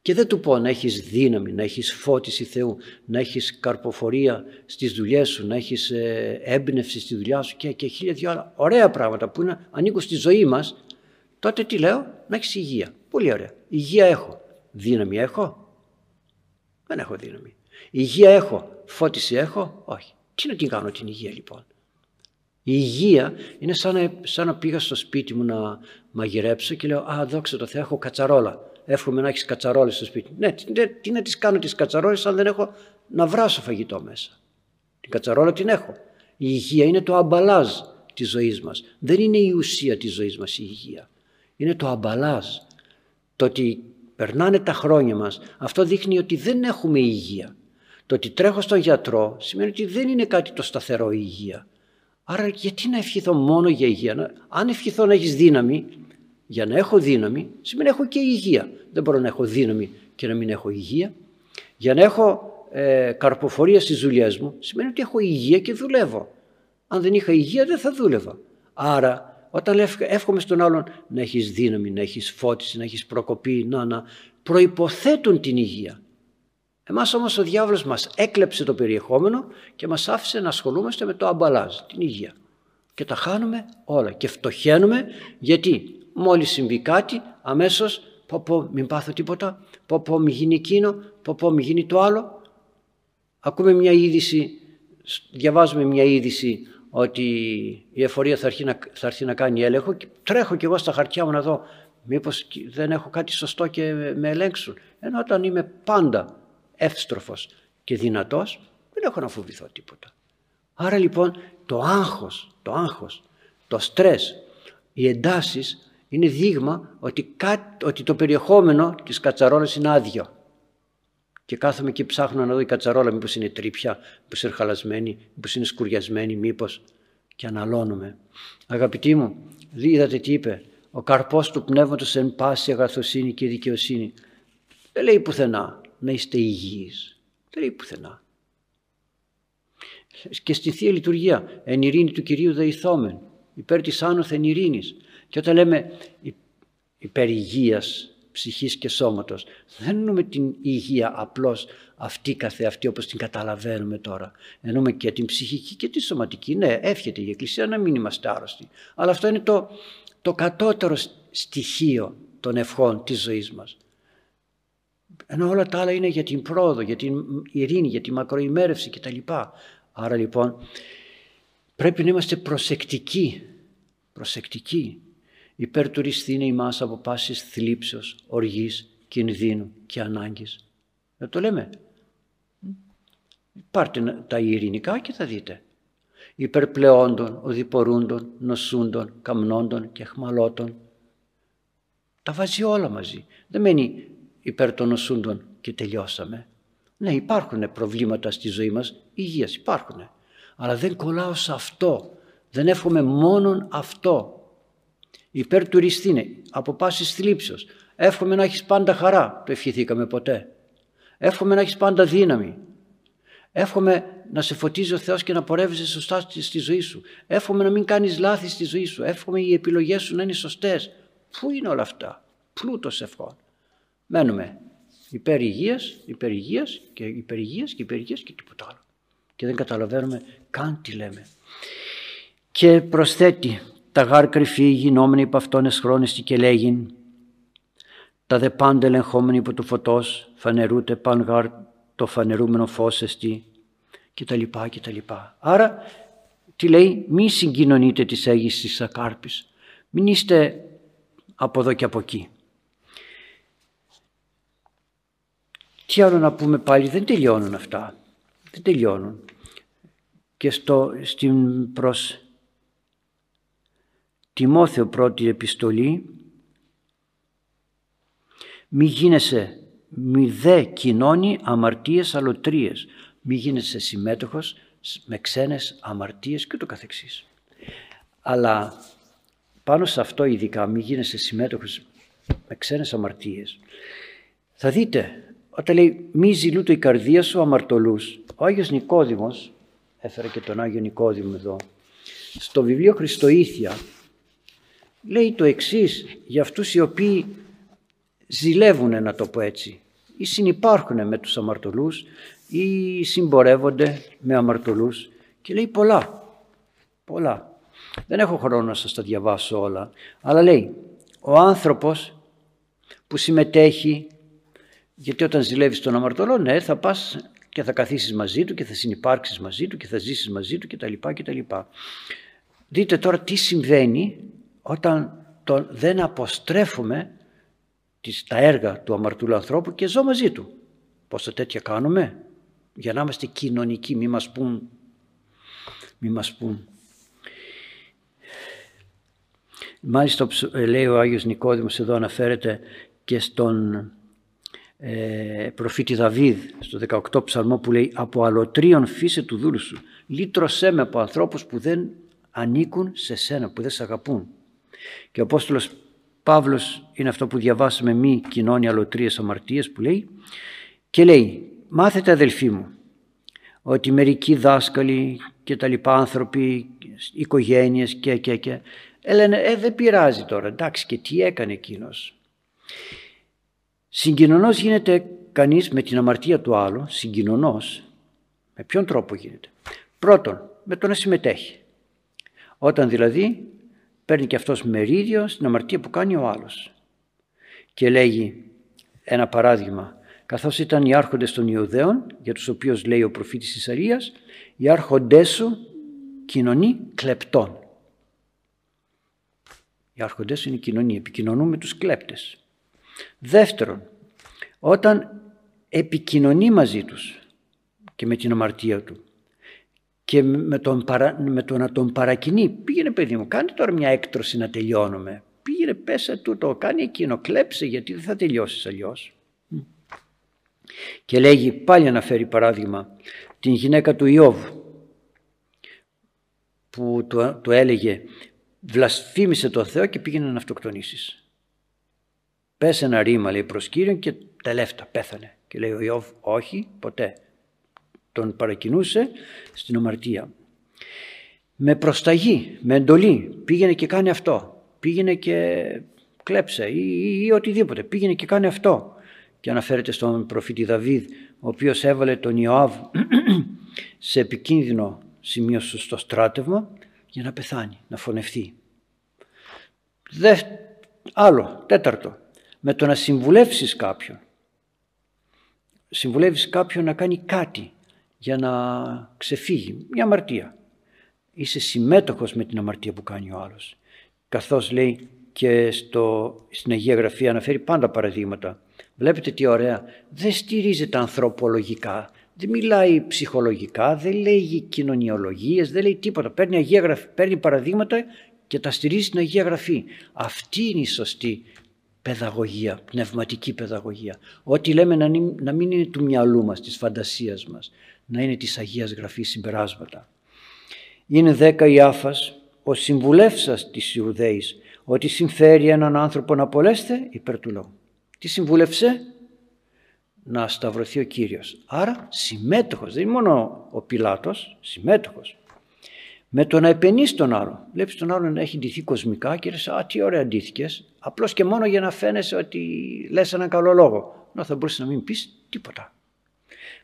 και δεν του πω να έχεις δύναμη, να έχεις φώτιση Θεού, να έχεις καρποφορία στις δουλειές σου, να έχεις ε, έμπνευση στη δουλειά σου και, και χίλια δυο άλλα ωραία πράγματα που είναι, ανήκουν στη ζωή μας, τότε τι λέω, να έχεις υγεία. Πολύ ωραία. Υγεία έχω. Δύναμη έχω; Δεν έχω δύναμη. Υγεία έχω. Φώτιση έχω; Όχι. Τι να την κάνω την υγεία λοιπόν; Η υγεία είναι σαν να, σαν να πήγα στο σπίτι μου να μαγειρέψω και λέω «Α, δόξα τω Θεώ, έχω κατσαρόλα» εύχομαι να έχεις κατσαρόλες στο σπίτι. Ναι, τι, τι να τις κάνω τις κατσαρόλες, αν δεν έχω να βράσω φαγητό μέσα. Την κατσαρόλα την έχω. Η υγεία είναι το αμπαλάζ της ζωής μας. Δεν είναι η ουσία της ζωής μας η υγεία. Είναι το αμπαλάζ. Το ότι περνάνε τα χρόνια μας, αυτό δείχνει ότι δεν έχουμε υγεία. Το ότι τρέχω στον γιατρό σημαίνει ότι δεν είναι κάτι το σταθερό η υγεία. Άρα γιατί να ευχηθώ μόνο για υγεία; Αν ευχηθώ να έχεις δύναμη, για να έχω δύναμη σημαίνει έχω και υγεία. Δεν μπορώ να έχω δύναμη και να μην έχω υγεία. Για να έχω ε, καρποφορία στις δουλειές μου σημαίνει ότι έχω υγεία και δουλεύω. Αν δεν είχα υγεία δεν θα δούλευα. Άρα όταν εύχομαι στον άλλον να έχεις δύναμη, να έχεις φώτιση, να έχεις προκοπή, να, να προϋποθέτουν την υγεία. Εμάς όμως ο διάβολος μας έκλεψε το περιεχόμενο και μας άφησε να ασχολούμαστε με το αμπαλάζ, την υγεία. Και τα χάνουμε όλα και φτωχαίνουμε γιατί μόλις συμβεί κάτι αμέσως πω πω μην πάθω τίποτα, πω πω μην γίνει εκείνο, πω πω μην γίνει το άλλο. Ακούμε μια είδηση, διαβάζουμε μια είδηση ότι η εφορία θα έρθει να, θα έρθει να κάνει έλεγχο και τρέχω κι εγώ στα χαρτιά μου να δω μήπως δεν έχω κάτι σωστό και με ελέγξουν. Ενώ όταν είμαι πάντα εύστροφος και δυνατός δεν έχω να φοβηθώ τίποτα. Άρα λοιπόν το άγχος, το άγχος, το στρες, οι εντάσεις είναι δείγμα ότι, ότι το περιεχόμενο της κατσαρόλας είναι άδειο. Και κάθομαι και ψάχνω να δω η κατσαρόλα μήπως είναι τρίπια, μήπως είναι χαλασμένη, μήπως είναι σκουριασμένη, μήπως και αναλώνουμε. Αγαπητοί μου, είδατε τι είπε, ο καρπός του πνεύματος εν πάση αγαθοσύνη και δικαιοσύνη. Δεν λέει πουθενά να είστε υγιείς. Δεν λέει πουθενά. Και στη Θεία Λειτουργία, εν ειρήνη του Κυρίου δεηθόμεν, υπέρ της άνωθεν ειρήνης. Και όταν λέμε υπέρ υγείας ψυχής και σώματος, δεν εννοούμε την υγεία απλώς αυτή καθεαυτή όπως την καταλαβαίνουμε τώρα. Εννοούμε και την ψυχική και τη σωματική. Ναι, εύχεται η Εκκλησία να μην είμαστε άρρωστοι. Αλλά αυτό είναι το, το κατώτερο στοιχείο των ευχών της ζωής μας. Ενώ όλα τα άλλα είναι για την πρόοδο, για την ειρήνη, για τη μακροημέρευση κτλ. Άρα λοιπόν πρέπει να είμαστε προσεκτικοί, προσεκτικοί υπέρ του ρηστήνε ημάς από πάσης θλίψεως, οργής, κινδύνου και ανάγκης. Δεν το λέμε. Πάρτε τα ειρηνικά και θα δείτε. Υπερπλεόντων, οδηπορούντων, νοσούντων, καμνόντων και χμαλώτων. Τα βάζει όλα μαζί. Δεν μένει υπέρ των νοσούντων και τελειώσαμε. Ναι, υπάρχουν προβλήματα στη ζωή μας, υγείας υπάρχουν. Αλλά δεν κολλάω σε αυτό. Δεν εύχομαι μόνον αυτό υπέρ του ρηστίνε, από πάσης θλίψεως. Εύχομαι να έχεις πάντα χαρά, το ευχηθήκαμε ποτέ. Εύχομαι να έχεις πάντα δύναμη. Εύχομαι να σε φωτίζει ο Θεός και να πορεύεσαι σωστά στη ζωή σου. Εύχομαι να μην κάνεις λάθη στη ζωή σου. Εύχομαι οι επιλογές σου να είναι σωστές. Πού είναι όλα αυτά; Πλούτος ευχών. Μένουμε υπέρ υγείας, υπέρ υγείας και υπέρ υγείας και υπέρ υγείας και τίποτα άλλο. Και δεν καταλαβαίνουμε καν τι λέμε. Και προσθέτει τα γάρ κρυφή γινόμενοι υπ' αυτόν εσχρόνιστη και λέγειν τα δε πάντα ελεγχόμενοι υπό του φωτός φανερούτε παν γάρ το φανερούμενο φως εστί και τα λοιπά και τα λοιπά. Άρα τι λέει μη συγκοινωνείτε τις έγης της ακάρπης. Μην είστε από εδώ και από εκεί. Τι άλλο να πούμε πάλι, δεν τελειώνουν αυτά. Δεν τελειώνουν. Και στο, στην προς Τιμόθεο πρώτη επιστολή μη γίνεσαι μη δε κοινώνει αμαρτίες αλωτρίες. Μη γίνεσαι συμμέτοχος με ξένες αμαρτίες και το καθεξής. Αλλά πάνω σε αυτό ειδικά μη γίνεσαι συμμέτοχος με ξένες αμαρτίες. Θα δείτε όταν λέει μη ζηλούτο η καρδία σου αμαρτωλούς. Ο Άγιος Νικόδημος, έφερα και τον Άγιο Νικόδημο εδώ, στο βιβλίο Χριστοήθεια λέει το εξής για αυτούς οι οποίοι ζηλεύουν να το πω έτσι ή συνυπάρχουν με τους αμαρτωλούς ή συμπορεύονται με αμαρτωλούς και λέει πολλά, πολλά. Δεν έχω χρόνο να σας τα διαβάσω όλα, αλλά λέει ο άνθρωπος που συμμετέχει γιατί όταν ζηλεύεις τον αμαρτωλό, ναι, θα πας και θα καθίσεις μαζί του και θα συνεπάρξεις μαζί του και θα ζήσεις μαζί του κτλ. κτλ. Δείτε τώρα τι συμβαίνει όταν τον, δεν αποστρέφουμε τις, τα έργα του αμαρτωλού ανθρώπου και ζω μαζί του. Πόσα τέτοια κάνουμε; Για να είμαστε κοινωνικοί, μη μας πούν. Μη μας πούν. Μάλιστα λέει ο Άγιος Νικόδημος εδώ αναφέρεται και στον ε, προφήτη Δαβίδ στο 18 ψαλμό που λέει «Από αλωτρίων φύσε του δούλου σου, λύτρωσέ με από ανθρώπους που δεν ανήκουν σε σένα, που δεν σε αγαπούν». Και ο Απόστολος Παύλος είναι αυτό που διαβάσαμε μη κοινώνει αλωτρίες αμαρτίες που λέει και λέει «Μάθετε αδελφοί μου ότι μερικοί δάσκαλοι και τα λοιπά άνθρωποι, οικογένειες και και και λένε «Ε δεν πειράζει τώρα, εντάξει και τι έκανε εκείνος». Συγκοινωνός γίνεται κανείς με την αμαρτία του άλλου, συγκοινωνός, με ποιον τρόπο γίνεται; Πρώτον, με το να συμμετέχει. Όταν δηλαδή παίρνει και αυτός μερίδιο στην αμαρτία που κάνει ο άλλος. Και λέγει ένα παράδειγμα, καθώς ήταν οι άρχοντες των Ιουδαίων, για τους οποίους λέει ο προφήτης Ισαρίας, οι άρχοντές σου κοινωνεί κλεπτών. Οι άρχοντες σου είναι κοινωνία, επικοινωνούν με τους κλέπτες. Δεύτερον, όταν επικοινωνεί μαζί τους και με την αμαρτία του και με, τον με το να τον παρακινεί, πήγαινε παιδί μου, κάνε τώρα μια έκτρωση να τελειώνουμε. Πήγαινε πέσα τούτο, κάνει εκείνο, κλέψε γιατί δεν θα τελειώσεις αλλιώς. Και λέγει, πάλι αναφέρει παράδειγμα, την γυναίκα του Ιώβ που του, του έλεγε βλασφήμισε τον Θεό και πήγαινε να αυτοκτονήσεις. Πες ένα ρήμα λέει προς Κύριον και τελεύτα πέθανε. Και λέει ο Ιώβ όχι ποτέ. Τον παρακινούσε στην ομαρτία. Με προσταγή, με εντολή πήγαινε και κάνει αυτό. Πήγαινε και κλέψε ή, ή, οτιδήποτε. Πήγαινε και κάνει αυτό. Και αναφέρεται στον προφήτη Δαβίδ ο οποίος έβαλε τον Ιωάβ σε επικίνδυνο σημείο στο στράτευμα για να πεθάνει, να φωνευτεί. Δε, άλλο, τέταρτο, με το να συμβουλεύσεις κάποιον. Συμβουλεύεις κάποιον να κάνει κάτι για να ξεφύγει, μια αμαρτία. Είσαι συμμέτοχος με την αμαρτία που κάνει ο άλλος. Καθώς λέει και στο, στην Αγία Γραφή αναφέρει πάντα παραδείγματα. Βλέπετε τι ωραία. Δεν στηρίζεται ανθρωπολογικά, δεν μιλάει ψυχολογικά, δεν λέει κοινωνιολογίες, δεν λέει τίποτα. Παίρνει, Αγία Γραφή, παίρνει παραδείγματα και τα στηρίζει στην Αγία Γραφή. Αυτή είναι η σωστή παιδαγωγία, πνευματική παιδαγωγία. Ό,τι λέμε να, να μην είναι του μυαλού μας, της φαντασίας μας, να είναι της Αγίας Γραφής συμπεράσματα. Είναι δέκα η άφας, ο συμβουλεύσας της Ιουδαίης, ότι συμφέρει έναν άνθρωπο να απολέστε υπέρ του λόγου. Τι συμβούλευσε; Να σταυρωθεί ο Κύριος. Άρα συμμέτοχος, δεν είναι μόνο ο Πιλάτος, συμμέτοχος με το να επενείς τον άλλο. Βλέπεις τον άλλο να έχει ντυθεί κοσμικά και λες «Α, τι ωραία ντύθηκες». Απλώς και μόνο για να φαίνεσαι ότι λες έναν καλό λόγο. Να θα μπορούσε να μην πεις τίποτα.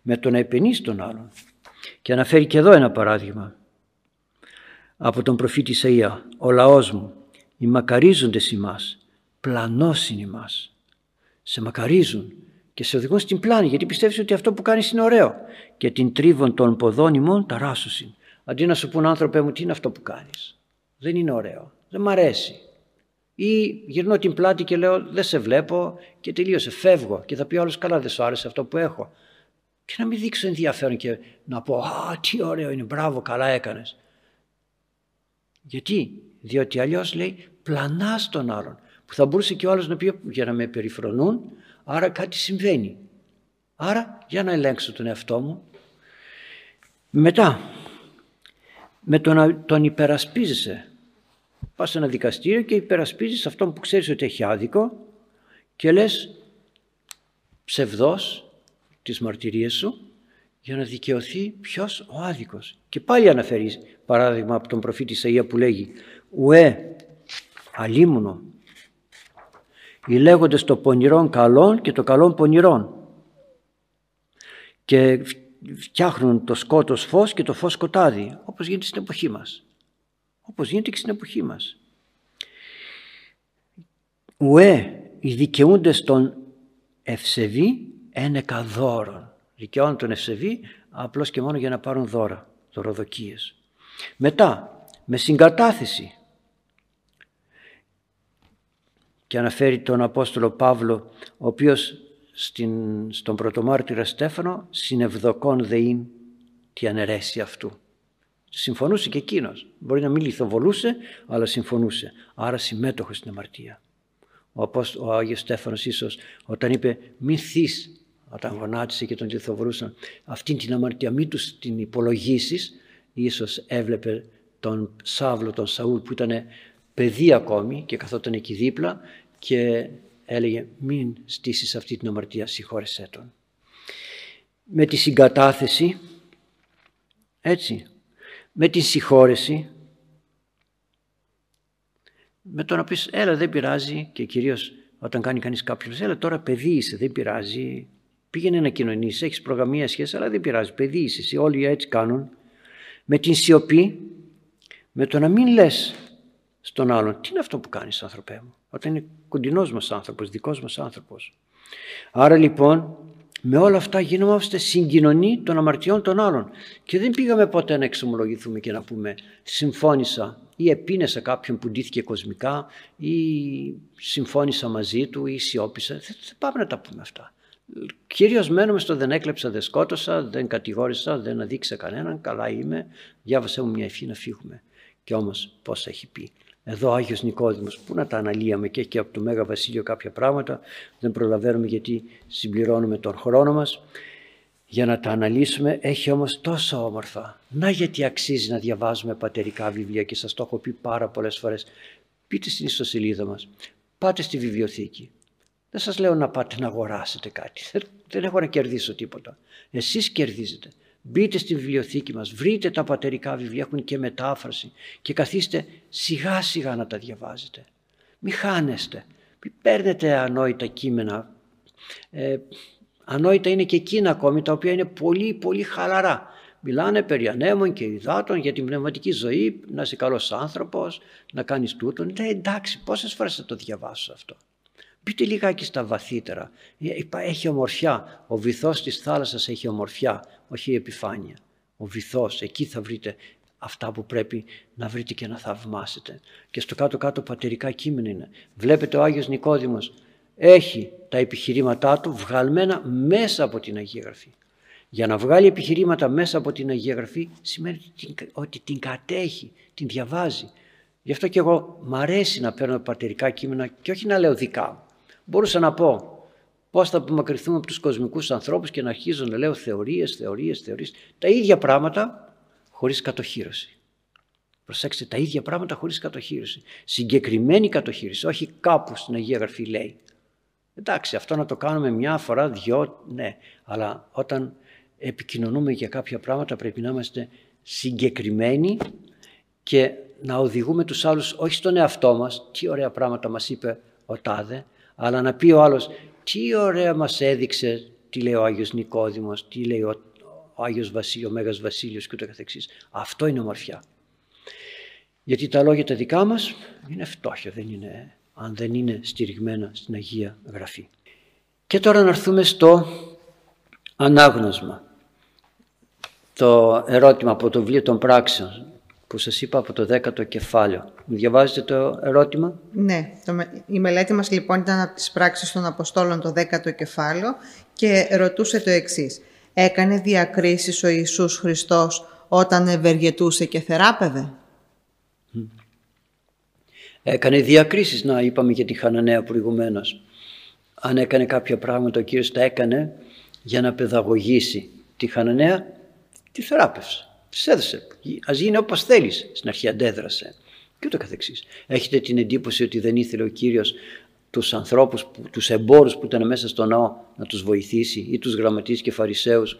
Με το να επενείς τον άλλον. Και αναφέρει και εδώ ένα παράδειγμα από τον προφήτη Ισαΐα. «Ο λαός μου, οι μακαρίζοντες ημάς, πλανός είναι ημάς». Σε μακαρίζουν και σε οδηγούν στην πλάνη γιατί πιστεύεις ότι αυτό που κάνεις είναι ωραίο και την τρίβων των ποδών ημών ταράσουσιν. Αντί να σου πούν άνθρωπε μου τι είναι αυτό που κάνεις; Δεν είναι ωραίο. Δεν μ' αρέσει. Ή γυρνώ την πλάτη και λέω δεν σε βλέπω και τελείωσε. Φεύγω και θα πει όλος καλά δεν σου άρεσε αυτό που έχω. Και να μην δείξω ενδιαφέρον και να πω α τι ωραίο είναι μπράβο καλά έκανες. Γιατί, διότι αλλιώς λέει πλανάς τον άλλον που θα μπορούσε και ο άλλος να πει για να με περιφρονούν άρα κάτι συμβαίνει. Άρα για να ελέγξω τον εαυτό μου. Μετά με το να τον υπερασπίζεσαι. Πας σε ένα δικαστήριο και υπερασπίζεις αυτόν που ξέρεις ότι έχει άδικο και λες ψευδός τις μαρτυρίες σου για να δικαιωθεί ποιος ο άδικος. Και πάλι αναφέρεις παράδειγμα από τον προφήτη Σαΐα που λέγει «Ουέ, αλίμουνο, οι λέγοντες το πονηρών καλών και το καλών πονηρών και φτιάχνουν το σκότος φως και το φως σκοτάδι όπως γίνεται στην εποχή μας όπως γίνεται και στην εποχή μας. Ουέ οι δικαιούντες των ευσεβή ένεκα δώρων. Δικαιώνουν τον ευσεβή απλώς και μόνο για να πάρουν δώρα δωροδοκίες. Μετά με συγκατάθεση και αναφέρει τον Απόστολο Παύλο ο οποίος στην, στον πρωτομάρτυρα Στέφανο συνευδοκών δεήν τη αναιρέσει αυτού. Συμφωνούσε και εκείνος. Μπορεί να μην λιθοβολούσε, αλλά συμφωνούσε. Άρα συμμέτοχος στην αμαρτία. Ο, Απόστο, ο Άγιος Στέφανος ίσως όταν είπε μην θείς όταν γονάτισε και τον λιθοβολούσαν αυτήν την αμαρτία μην τους την υπολογίσεις ίσως έβλεπε τον Σάβλο, τον Σαούλ που ήταν παιδί ακόμη και καθόταν εκεί δίπλα και έλεγε μην στήσεις αυτή την αμαρτία, συγχώρεσέ τον. Με τη συγκατάθεση, έτσι, με τη συγχώρεση, με το να πεις έλα δεν πειράζει και κυρίως όταν κάνει κανείς κάποιον έλα τώρα παιδί είσαι δεν πειράζει πήγαινε να κοινωνήσεις, έχεις προγραμμία σχέση αλλά δεν πειράζει παιδί είσαι όλοι έτσι κάνουν με την σιωπή με το να μην λες στον άλλον τι είναι αυτό που κάνεις άνθρωπέ μου όταν είναι κοντινός μας άνθρωπος, δικός μας άνθρωπος. Άρα λοιπόν με όλα αυτά γινόμαστε συγκοινωνοί των αμαρτιών των άλλων και δεν πήγαμε ποτέ να εξομολογηθούμε και να πούμε συμφώνησα ή επίνεσα κάποιον που ντύθηκε κοσμικά ή συμφώνησα μαζί του ή σιώπησα. Δεν, δεν πάμε να τα πούμε αυτά. Κυρίως μένουμε στο δεν έκλεψα, δεν σκότωσα, δεν κατηγόρησα, δεν αδείξα κανέναν, καλά είμαι, διάβασέ μου μια ευχή να φύγουμε. Και όμως πώς έχει πει. Εδώ ο Άγιος Νικόδημος, πού να τα αναλύαμε και, και από το Μέγα Βασίλειο κάποια πράγματα, δεν προλαβαίνουμε γιατί συμπληρώνουμε τον χρόνο μας για να τα αναλύσουμε, έχει όμως τόσο όμορφα. Να γιατί αξίζει να διαβάζουμε πατερικά βιβλία και σας το έχω πει πάρα πολλές φορές. Πείτε στην ιστοσελίδα μας, πάτε στη βιβλιοθήκη. Δεν σας λέω να πάτε να αγοράσετε κάτι, δεν έχω να κερδίσω τίποτα. Εσείς κερδίζετε. Μπείτε στη βιβλιοθήκη μας, βρείτε τα πατερικά βιβλία, έχουν και μετάφραση και καθίστε σιγά σιγά να τα διαβάζετε. Μη χάνεστε, μη παίρνετε ανόητα κείμενα. Ε, ανόητα είναι και εκείνα ακόμη τα οποία είναι πολύ πολύ χαλαρά. Μιλάνε περί ανέμων και υδάτων για την πνευματική ζωή, να είσαι καλός άνθρωπος, να κάνεις τούτον. Ναι εντάξει, πόσες φορές θα το διαβάσω αυτό; Μπείτε λιγάκι στα βαθύτερα. Ε, έχει ομορφιά. Ο βυθός της θάλασσας έχει ομορφιά, όχι η επιφάνεια. Ο βυθός, εκεί θα βρείτε αυτά που πρέπει να βρείτε και να θαυμάσετε. Και στο κάτω-κάτω πατερικά κείμενα είναι. Βλέπετε ο Άγιος Νικόδημος έχει τα επιχειρήματά του βγαλμένα μέσα από την Αγία Γραφή. Για να βγάλει επιχειρήματα μέσα από την Αγία Γραφή σημαίνει ότι την κατέχει, την διαβάζει. Γι' αυτό και εγώ μ' αρέσει να παίρνω πατερικά κείμενα και όχι να λέω δικά μου. Μπορούσα να πω πώς θα απομακρυνθούμε από τους κοσμικούς ανθρώπους και να αρχίζω να λέω θεωρίες, θεωρίες, θεωρίες. Τα ίδια πράγματα χωρίς κατοχήρωση. Προσέξτε, τα ίδια πράγματα χωρίς κατοχήρωση. Συγκεκριμένη κατοχήρωση, όχι κάπου στην Αγία Γραφή λέει. Εντάξει, αυτό να το κάνουμε μια φορά, δυο, ναι. Αλλά όταν επικοινωνούμε για κάποια πράγματα πρέπει να είμαστε συγκεκριμένοι και να οδηγούμε τους άλλους όχι στον εαυτό μας, τι ωραία πράγματα μας είπε ο Τάδε, αλλά να πει ο άλλος τι ωραία μας έδειξε τι λέει ο Άγιος Νικόδημος, τι λέει ο, ο Άγιος Βασίλειο, ο Μέγας Βασίλειος και ούτω καθεξής. Αυτό είναι ομορφιά. Γιατί τα λόγια τα δικά μας είναι φτώχεια, δεν είναι, αν δεν είναι στηριγμένα στην Αγία Γραφή. Και τώρα να έρθουμε στο ανάγνωσμα. Το ερώτημα από το βιβλίο των πράξεων που σας είπα από το 10ο κεφάλαιο. Μου διαβάζετε το ερώτημα; Ναι, το, η μελέτη μας λοιπόν ήταν από τις πράξεις των Αποστόλων το 10ο κεφάλαιο και ρωτούσε το εξής. Έκανε διακρίσεις ο Ιησούς Χριστός όταν ευεργετούσε και θεράπευε; Έκανε διακρίσεις, να είπαμε για τη Χαναναία προηγουμένως. Αν έκανε κάποια πράγματα ο Κύριος τα έκανε για να παιδαγωγήσει τη Χαναναία, τη θεράπευσε. Της έδωσε. Α γίνει όπως θέλεις. Στην αρχή αντέδρασε. Και ούτω καθεξής. Έχετε την εντύπωση ότι δεν ήθελε ο κύριος τους ανθρώπους, τους εμπόρους που ήταν μέσα στο ναό να τους βοηθήσει ή τους γραμματείς και φαρισαίους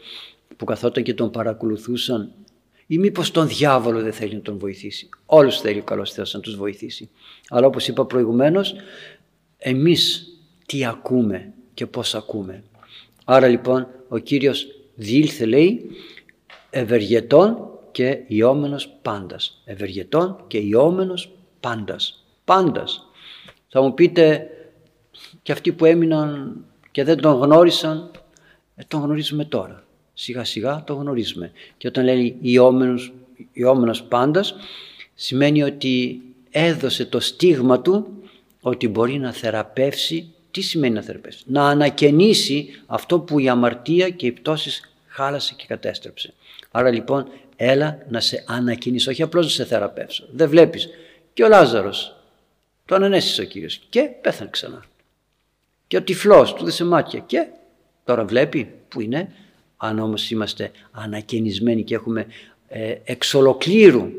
που καθόταν και τον παρακολουθούσαν; Ή μήπως τον διάβολο δεν θέλει να τον βοηθήσει; Όλους θέλει ο καλός Θεός να τους βοηθήσει. Αλλά όπως είπα προηγουμένως, εμείς τι ακούμε και πώς ακούμε. Άρα λοιπόν ο Κύριος διήλθε λέει ευεργετών και ιόμενος πάντας. Ευεργετών και ιόμενος πάντας. Πάντας. Θα μου πείτε και αυτοί που έμειναν και δεν τον γνώρισαν, ε, τον γνωρίζουμε τώρα. Σιγά σιγά τον γνωρίζουμε. Και όταν λέει ιόμενος, ιόμενος πάντας, σημαίνει ότι έδωσε το στίγμα του ότι μπορεί να θεραπεύσει. Τι σημαίνει να θεραπεύσει; Να ανακαινήσει αυτό που η αμαρτία και οι πτώσεις χάλασε και κατέστρεψε. Άρα λοιπόν έλα να σε ανακοινήσω, όχι απλώς να σε θεραπεύσω. Δεν βλέπεις. Και ο Λάζαρος το ανανέστησε ο Κύριος και πέθανε ξανά. Και ο τυφλός του δέσε μάτια και τώρα βλέπει που είναι. Αν όμως είμαστε ανακαινισμένοι και έχουμε ε, εξ ολοκλήρου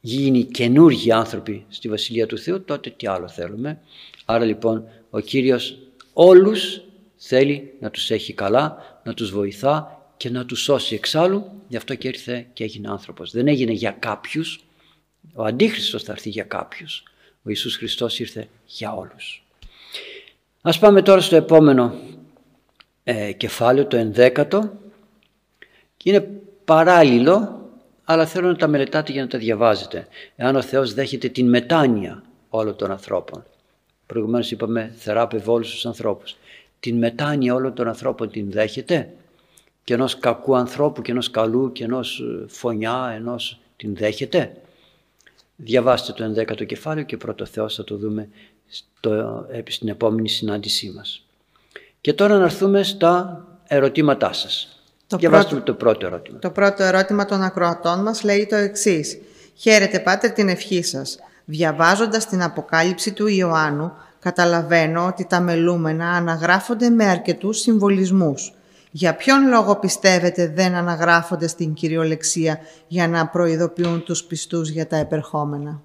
γίνει καινούργιοι άνθρωποι στη Βασιλεία του Θεού, τότε τι άλλο θέλουμε. Άρα λοιπόν ο Κύριος όλους θέλει να τους έχει καλά, να τους βοηθά και να τους σώσει εξάλλου, γι' αυτό και ήρθε και έγινε άνθρωπος. Δεν έγινε για κάποιους, ο Αντίχριστος θα έρθει για κάποιους. Ο Ιησούς Χριστός ήρθε για όλους. Ας πάμε τώρα στο επόμενο ε, κεφάλαιο, το ενδέκατο. Είναι παράλληλο, αλλά θέλω να τα μελετάτε για να τα διαβάζετε. Εάν ο Θεός δέχεται την μετάνοια όλων των ανθρώπων. Προηγουμένως είπαμε θεράπευε όλους τους ανθρώπους. Την μετάνοια όλων των ανθρώπων την δέχεται; Και ενός κακού ανθρώπου και ενός καλού και ενός ε, φωνιά, ενός την δέχεται. Διαβάστε το ενδέκατο κεφάλαιο και πρώτο Θεός θα το δούμε στο, στην επόμενη συνάντησή μας. Και τώρα να έρθουμε στα ερωτήματά σας. Το Διαβάστε πρώτο, το πρώτο ερώτημα. Το πρώτο ερώτημα των ακροατών μας λέει το εξής. Χαίρετε Πάτερ την ευχή σας. Διαβάζοντας την Αποκάλυψη του Ιωάννου, καταλαβαίνω ότι τα μελούμενα αναγράφονται με αρκετούς συμβολισμούς. Για ποιον λόγο πιστεύετε δεν αναγράφονται στην κυριολεξία για να προειδοποιούν τους πιστούς για τα επερχόμενα;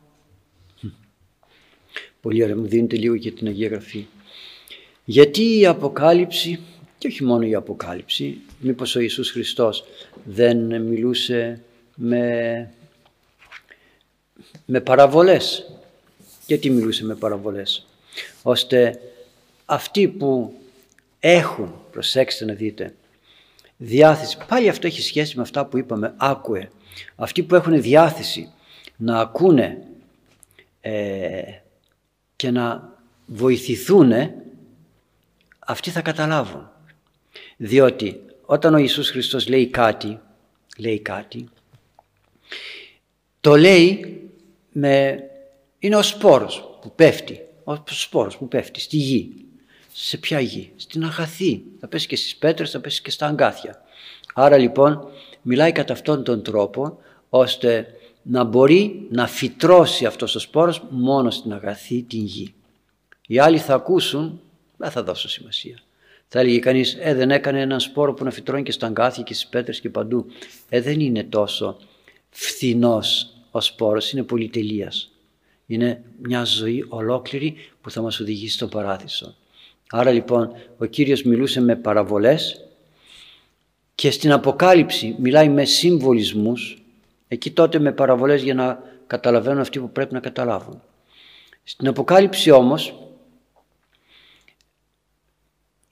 Πολύ ωραία, μου δίνετε λίγο και την Αγία Γραφή. Γιατί η Αποκάλυψη, και όχι μόνο η Αποκάλυψη, μήπως ο Ιησούς Χριστός δεν μιλούσε με, με παραβολές; Γιατί μιλούσε με παραβολές; Ώστε αυτοί που έχουν, προσέξτε να δείτε, διάθεση. Πάλι αυτό έχει σχέση με αυτά που είπαμε, άκουε. Αυτοί που έχουν διάθεση να ακούνε ε, και να βοηθηθούν, αυτοί θα καταλάβουν. Διότι όταν ο Ιησούς Χριστός λέει κάτι, λέει κάτι, το λέει με, είναι ο σπόρος που πέφτει, ο σπόρος που πέφτει στη γη σε ποια γη, στην αγαθή. Θα πέσει και στις πέτρες, θα πέσει και στα αγκάθια. Άρα λοιπόν μιλάει κατά αυτόν τον τρόπο ώστε να μπορεί να φυτρώσει αυτός ο σπόρος μόνο στην αγαθή την γη. Οι άλλοι θα ακούσουν, δεν θα δώσω σημασία. Θα έλεγε κανείς, Ε, δεν έκανε έναν σπόρο που να φυτρώνει και στα αγκάθια και στις πέτρες και παντού. Ε, δεν είναι τόσο φθηνός ο σπόρος, είναι πολυτελείας. Είναι μια ζωή ολόκληρη που θα μας οδηγήσει στον παράδεισο. Άρα λοιπόν ο Κύριος μιλούσε με παραβολές και στην Αποκάλυψη μιλάει με συμβολισμούς, εκεί τότε με παραβολές για να καταλαβαίνουν αυτοί που πρέπει να καταλάβουν. Στην Αποκάλυψη όμως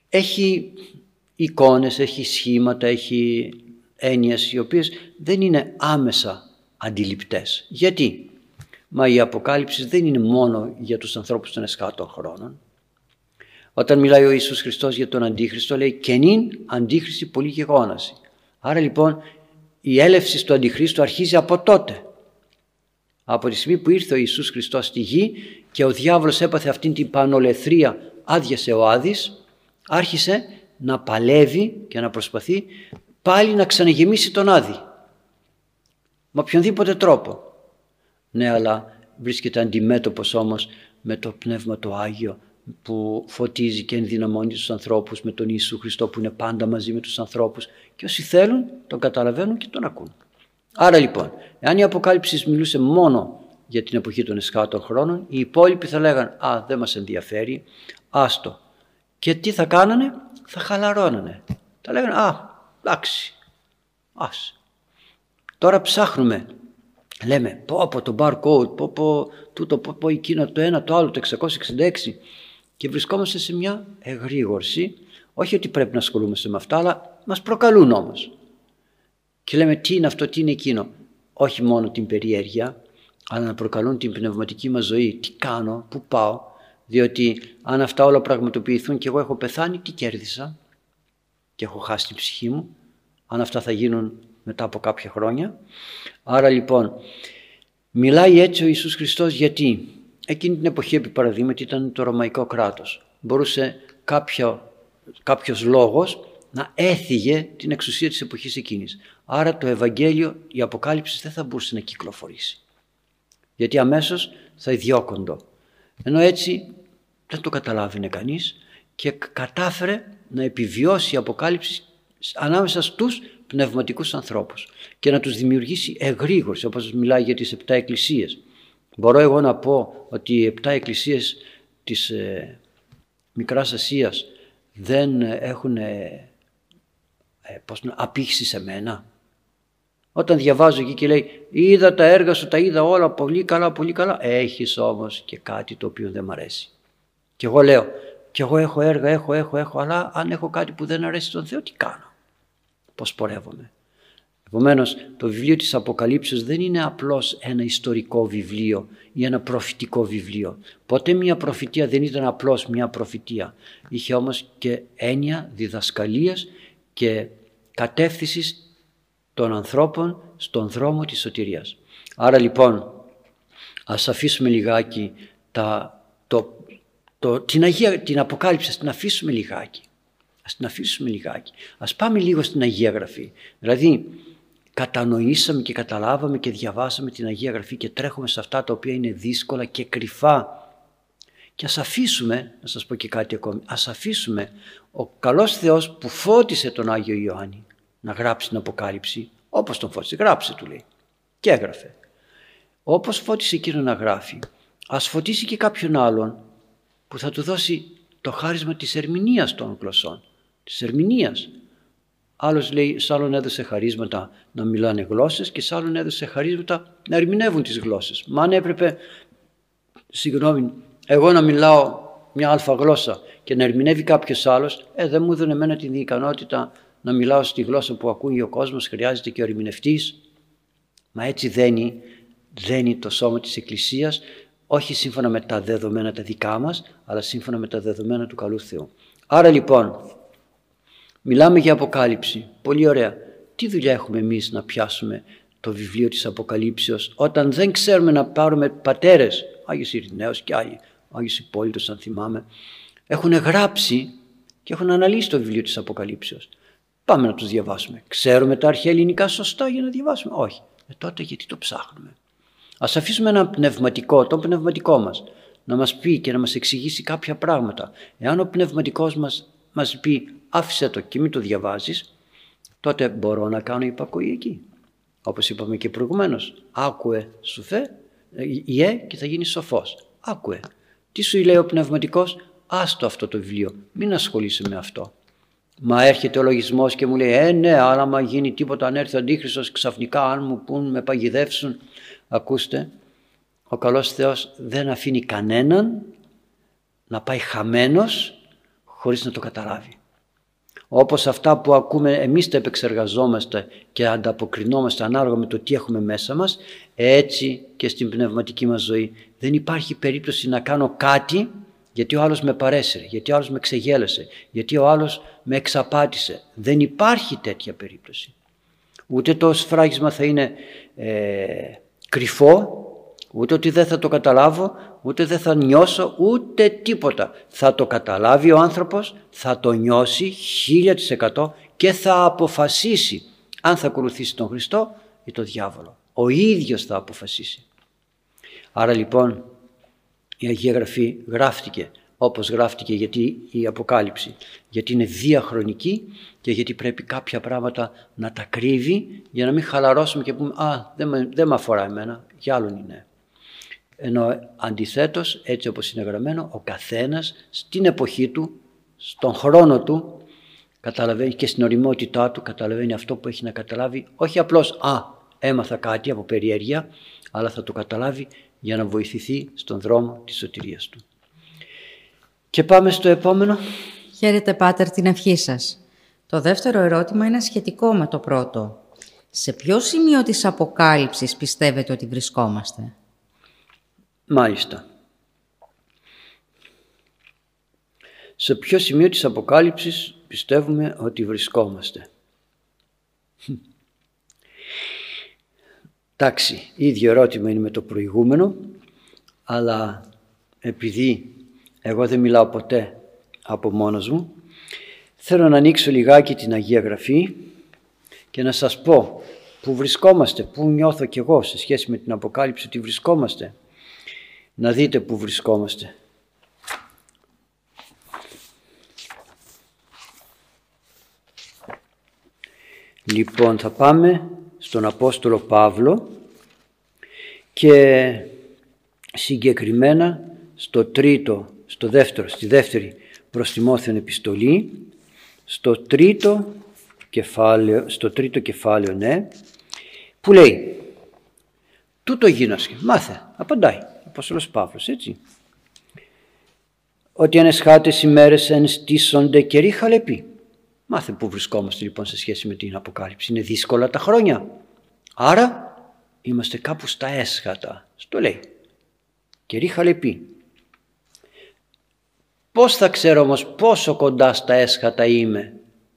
έχει εικόνες, έχει σχήματα, έχει έννοιες οι οποίες δεν είναι άμεσα αντιληπτές. Γιατί; Μα η Αποκάλυψη δεν είναι μόνο για τους ανθρώπους των εσχάτων χρόνων Όταν μιλάει ο Ιησούς Χριστός για τον Αντίχριστο λέει «κενήν Αντίχριστη πολύ γεγόναση». Άρα λοιπόν η έλευση του Αντιχρίστου αρχίζει από τότε. Από τη στιγμή που ήρθε ο Ιησούς Χριστός στη γη και ο διάβολος έπαθε αυτήν την πανολεθρία άδειασε ο Άδης, άρχισε να παλεύει και να προσπαθεί πάλι να ξαναγεμίσει τον Άδη. Με οποιονδήποτε τρόπο. Ναι, αλλά βρίσκεται αντιμέτωπος όμως με το Πνεύμα το Άγιο που φωτίζει και ενδυναμώνει τους ανθρώπους με τον Ιησού Χριστό που είναι πάντα μαζί με τους ανθρώπους και όσοι θέλουν τον καταλαβαίνουν και τον ακούν. Άρα λοιπόν, εάν η Αποκάλυψη μιλούσε μόνο για την εποχή των εσχάτων χρόνων, οι υπόλοιποι θα λέγανε «Α, δεν μας ενδιαφέρει, άστο». Και τι θα κάνανε, θα χαλαρώνανε. Θα λέγανε «Α, εντάξει, ας». Τώρα ψάχνουμε, λέμε πω από το barcode, πω πω τούτο, πω πω εκείνο το ένα, το άλλο, το 666 και βρισκόμαστε σε μια εγρήγορση, όχι ότι πρέπει να ασχολούμαστε με αυτά, αλλά μας προκαλούν όμως. Και λέμε τι είναι αυτό, τι είναι εκείνο; Όχι μόνο την περιέργεια, αλλά να προκαλούν την πνευματική μας ζωή. Τι κάνω, πού πάω, διότι αν αυτά όλα πραγματοποιηθούν και εγώ έχω πεθάνει, τι κέρδισα; Και έχω χάσει την ψυχή μου, αν αυτά θα γίνουν μετά από κάποια χρόνια. Άρα λοιπόν, μιλάει έτσι ο Ιησούς Χριστός γιατί; Εκείνη την εποχή επί παραδείγματι ήταν το Ρωμαϊκό κράτος. Μπορούσε κάποιο, κάποιος λόγος να έθιγε την εξουσία της εποχής εκείνης. Άρα το Ευαγγέλιο, η Αποκάλυψη δεν θα μπορούσε να κυκλοφορήσει. Γιατί αμέσως θα ιδιώκοντο. Ενώ έτσι δεν το καταλάβαινε κανείς και κατάφερε να επιβιώσει η Αποκάλυψη ανάμεσα στους πνευματικούς ανθρώπους και να τους δημιουργήσει εγρήγορση όπως μιλάει για τις επτά εκκλησίες. Μπορώ εγώ να πω ότι οι επτά εκκλησίες της ε, Μικράς Ασίας δεν έχουν ε, ε, πώς να, απήχηση σε μένα. Όταν διαβάζω εκεί και λέει είδα τα έργα σου, τα είδα όλα πολύ καλά, πολύ καλά. Έχεις όμως και κάτι το οποίο δεν μ' αρέσει. Και εγώ λέω, και εγώ έχω έργα, έχω, έχω, έχω, αλλά αν έχω κάτι που δεν αρέσει τον Θεό, τι κάνω; Πώς πορεύομαι; Επομένως, το βιβλίο της Αποκαλύψεως δεν είναι απλώς ένα ιστορικό βιβλίο ή ένα προφητικό βιβλίο. Ποτέ μια προφητεία δεν ήταν απλώς μια προφητεία. Είχε όμως και έννοια διδασκαλίας και κατεύθυνσης των ανθρώπων στον δρόμο της σωτηρίας. Άρα λοιπόν ας αφήσουμε λιγάκι τα, το, το, την, Αγία, την Αποκάλυψη, ας την αφήσουμε λιγάκι. Ας την αφήσουμε λιγάκι. Ας πάμε λίγο στην Αγία Γραφή. Δηλαδή κατανοήσαμε και καταλάβαμε και διαβάσαμε την Αγία Γραφή και τρέχουμε σε αυτά τα οποία είναι δύσκολα και κρυφά. Και ας αφήσουμε, να σας πω και κάτι ακόμη, ας αφήσουμε ο καλός Θεός που φώτισε τον Άγιο Ιωάννη να γράψει την Αποκάλυψη, όπως τον φώτισε, γράψε του λέει. Και έγραφε. Όπως φώτισε εκείνο να γράφει, ας φωτίσει και κάποιον άλλον που θα του δώσει το χάρισμα της ερμηνείας των γλωσσών, της ερμηνείας. Άλλος λέει, σ' άλλον έδωσε χαρίσματα να μιλάνε γλώσσες και σ' άλλον έδωσε χαρίσματα να ερμηνεύουν τις γλώσσες. Μα αν έπρεπε, συγγνώμη, εγώ να μιλάω μια αλφα γλώσσα και να ερμηνεύει κάποιος άλλος, ε, δεν μου έδωνε εμένα την ικανότητα να μιλάω στη γλώσσα που ακούει ο κόσμος, χρειάζεται και ο ερμηνευτής. Μα έτσι δένει, δένει το σώμα της Εκκλησίας, όχι σύμφωνα με τα δεδομένα τα δικά μας, αλλά σύμφωνα με τα δεδομένα του καλού Θεού. Άρα λοιπόν, μιλάμε για Αποκάλυψη. Πολύ ωραία. Τι δουλειά έχουμε εμείς να πιάσουμε το βιβλίο της Αποκαλύψεως όταν δεν ξέρουμε να πάρουμε πατέρες, Άγιος Ειρηναίος και άλλοι, ο Άγιος Υπόλοιπος αν θυμάμαι, έχουν γράψει και έχουν αναλύσει το βιβλίο της Αποκαλύψεως. Πάμε να τους διαβάσουμε. Ξέρουμε τα αρχαία ελληνικά σωστά για να διαβάσουμε; Όχι. Ε, τότε γιατί το ψάχνουμε; Ας αφήσουμε ένα πνευματικό, τον πνευματικό μας, να μας πει και να μας εξηγήσει κάποια πράγματα. Εάν ο πνευματικός μας μας πει άφησε το και μην το διαβάζεις, τότε μπορώ να κάνω υπακοή εκεί. Όπως είπαμε και προηγουμένως, άκουε σου φε, ιε και θα γίνεις σοφός. Άκουε. Τι σου λέει ο πνευματικός, άστο αυτό το βιβλίο, μην ασχολείσαι με αυτό. Μα έρχεται ο λογισμός και μου λέει, ε ναι, αλλά άμα γίνει τίποτα, αν έρθει ο Αντίχριστος ξαφνικά, αν μου πούν, με παγιδεύσουν. Ακούστε, ο καλός Θεός δεν αφήνει κανέναν να πάει χαμένος χωρίς να το καταλάβει. Όπως αυτά που ακούμε εμείς τα επεξεργαζόμαστε και ανταποκρινόμαστε ανάλογα με το τι έχουμε μέσα μας, έτσι και στην πνευματική μας ζωή. Δεν υπάρχει περίπτωση να κάνω κάτι γιατί ο άλλος με παρέσυρε, γιατί ο άλλος με ξεγέλασε, γιατί ο άλλος με εξαπάτησε. Δεν υπάρχει τέτοια περίπτωση. Ούτε το σφράγισμα θα είναι ε, κρυφό, ούτε ότι δεν θα το καταλάβω, ούτε δεν θα νιώσω, ούτε τίποτα. Θα το καταλάβει ο άνθρωπος, θα το νιώσει 1000% και θα αποφασίσει αν θα ακολουθήσει τον Χριστό ή τον διάβολο. Ο ίδιος θα αποφασίσει. Άρα λοιπόν η Αγία Γραφή γράφτηκε όπως γράφτηκε γιατί η Αποκάλυψη γιατί είναι διαχρονική και γιατί πρέπει κάποια πράγματα να τα κρύβει για να μην χαλαρώσουμε και πούμε «Α, δεν με, δεν με αφορά εμένα, για άλλον είναι». Ενώ αντιθέτως, έτσι όπως είναι γραμμένο, ο καθένας στην εποχή του, στον χρόνο του, καταλαβαίνει και στην οριμότητά του, καταλαβαίνει αυτό που έχει να καταλάβει, όχι απλώς «Α, έμαθα κάτι από περιέργεια», αλλά θα το καταλάβει για να βοηθηθεί στον δρόμο της σωτηρίας του. Και πάμε στο επόμενο. Χαίρετε Πάτερ την ευχή σας. Το δεύτερο ερώτημα είναι σχετικό με το πρώτο. Σε ποιο σημείο της αποκάλυψης πιστεύετε ότι βρισκόμαστε; Μάλιστα. Σε ποιο σημείο της αποκάλυψης πιστεύουμε ότι βρισκόμαστε; Εντάξει, ίδιο ερώτημα είναι με το προηγούμενο, αλλά επειδή εγώ δεν μιλάω ποτέ από μόνος μου, θέλω να ανοίξω λιγάκι την Αγία Γραφή και να σας πω που βρισκόμαστε, που νιώθω κι εγώ σε σχέση με την Αποκάλυψη ότι βρισκόμαστε. Να δείτε που βρισκόμαστε. Λοιπόν, θα πάμε στον Απόστολο Παύλο και συγκεκριμένα στο τρίτο, στο δεύτερο, στη δεύτερη προς Τιμόθεον επιστολή, στο τρίτο κεφάλαιο, στο τρίτο κεφάλαιο ναι, που λέει «Τούτο γίνασαι, μάθε», απαντάει ο Απόστολος Παύλος, έτσι. «Ότι αν εσχάτες ημέρες εν στήσονται καιροί χαλεποί». Μάθε που βρισκόμαστε λοιπόν σε σχέση με την Αποκάλυψη. Είναι δύσκολα τα χρόνια. Άρα είμαστε κάπου στα έσχατα. Στο λέει. Καιρή χαλεπή. Πώς θα ξέρω όμως πόσο κοντά στα έσχατα είμαι;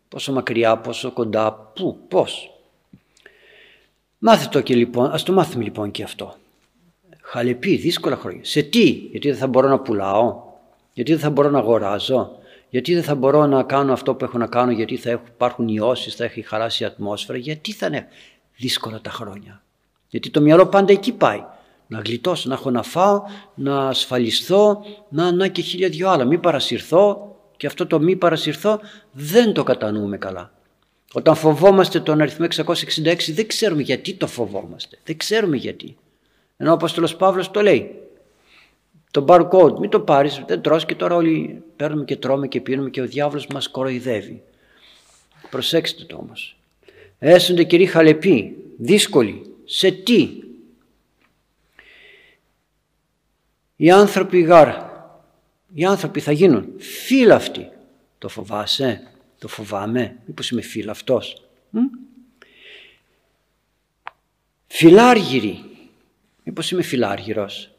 Πόσο μακριά, πόσο κοντά, πού, πώς; Μάθε το και λοιπόν, ας το μάθουμε λοιπόν και αυτό. Χαλεπή, δύσκολα χρόνια. Σε τι, γιατί δεν θα μπορώ να πουλάω, γιατί δεν θα μπορώ να αγοράζω, γιατί δεν θα μπορώ να κάνω αυτό που έχω να κάνω, γιατί θα υπάρχουν ιώσεις, θα έχει χαράσει η ατμόσφαιρα, γιατί θα είναι δύσκολα τα χρόνια. Γιατί το μυαλό πάντα εκεί πάει. Να γλιτώσω, να έχω να φάω, να ασφαλιστώ, να, να και χίλια δυο άλλα. Μην παρασυρθώ και αυτό το μη παρασυρθώ δεν το κατανοούμε καλά. Όταν φοβόμαστε τον αριθμό 666 δεν ξέρουμε γιατί το φοβόμαστε. Δεν ξέρουμε γιατί. Ενώ ο Απόστολος Παύλος το λέει. Το barcode, μην το πάρεις, δεν τρως και τώρα όλοι παίρνουμε και τρώμε και πίνουμε και ο διάβολος μας κοροϊδεύει. Προσέξτε το όμως. Έσονται κυρίοι χαλεποί, δύσκολοι. Σε τι; Οι άνθρωποι γάρ, οι άνθρωποι θα γίνουν αυτοί. Το φοβάσαι, το φοβάμαι, μήπως είμαι αυτός. Φιλάργυροι, μήπως είμαι φιλάργυρος.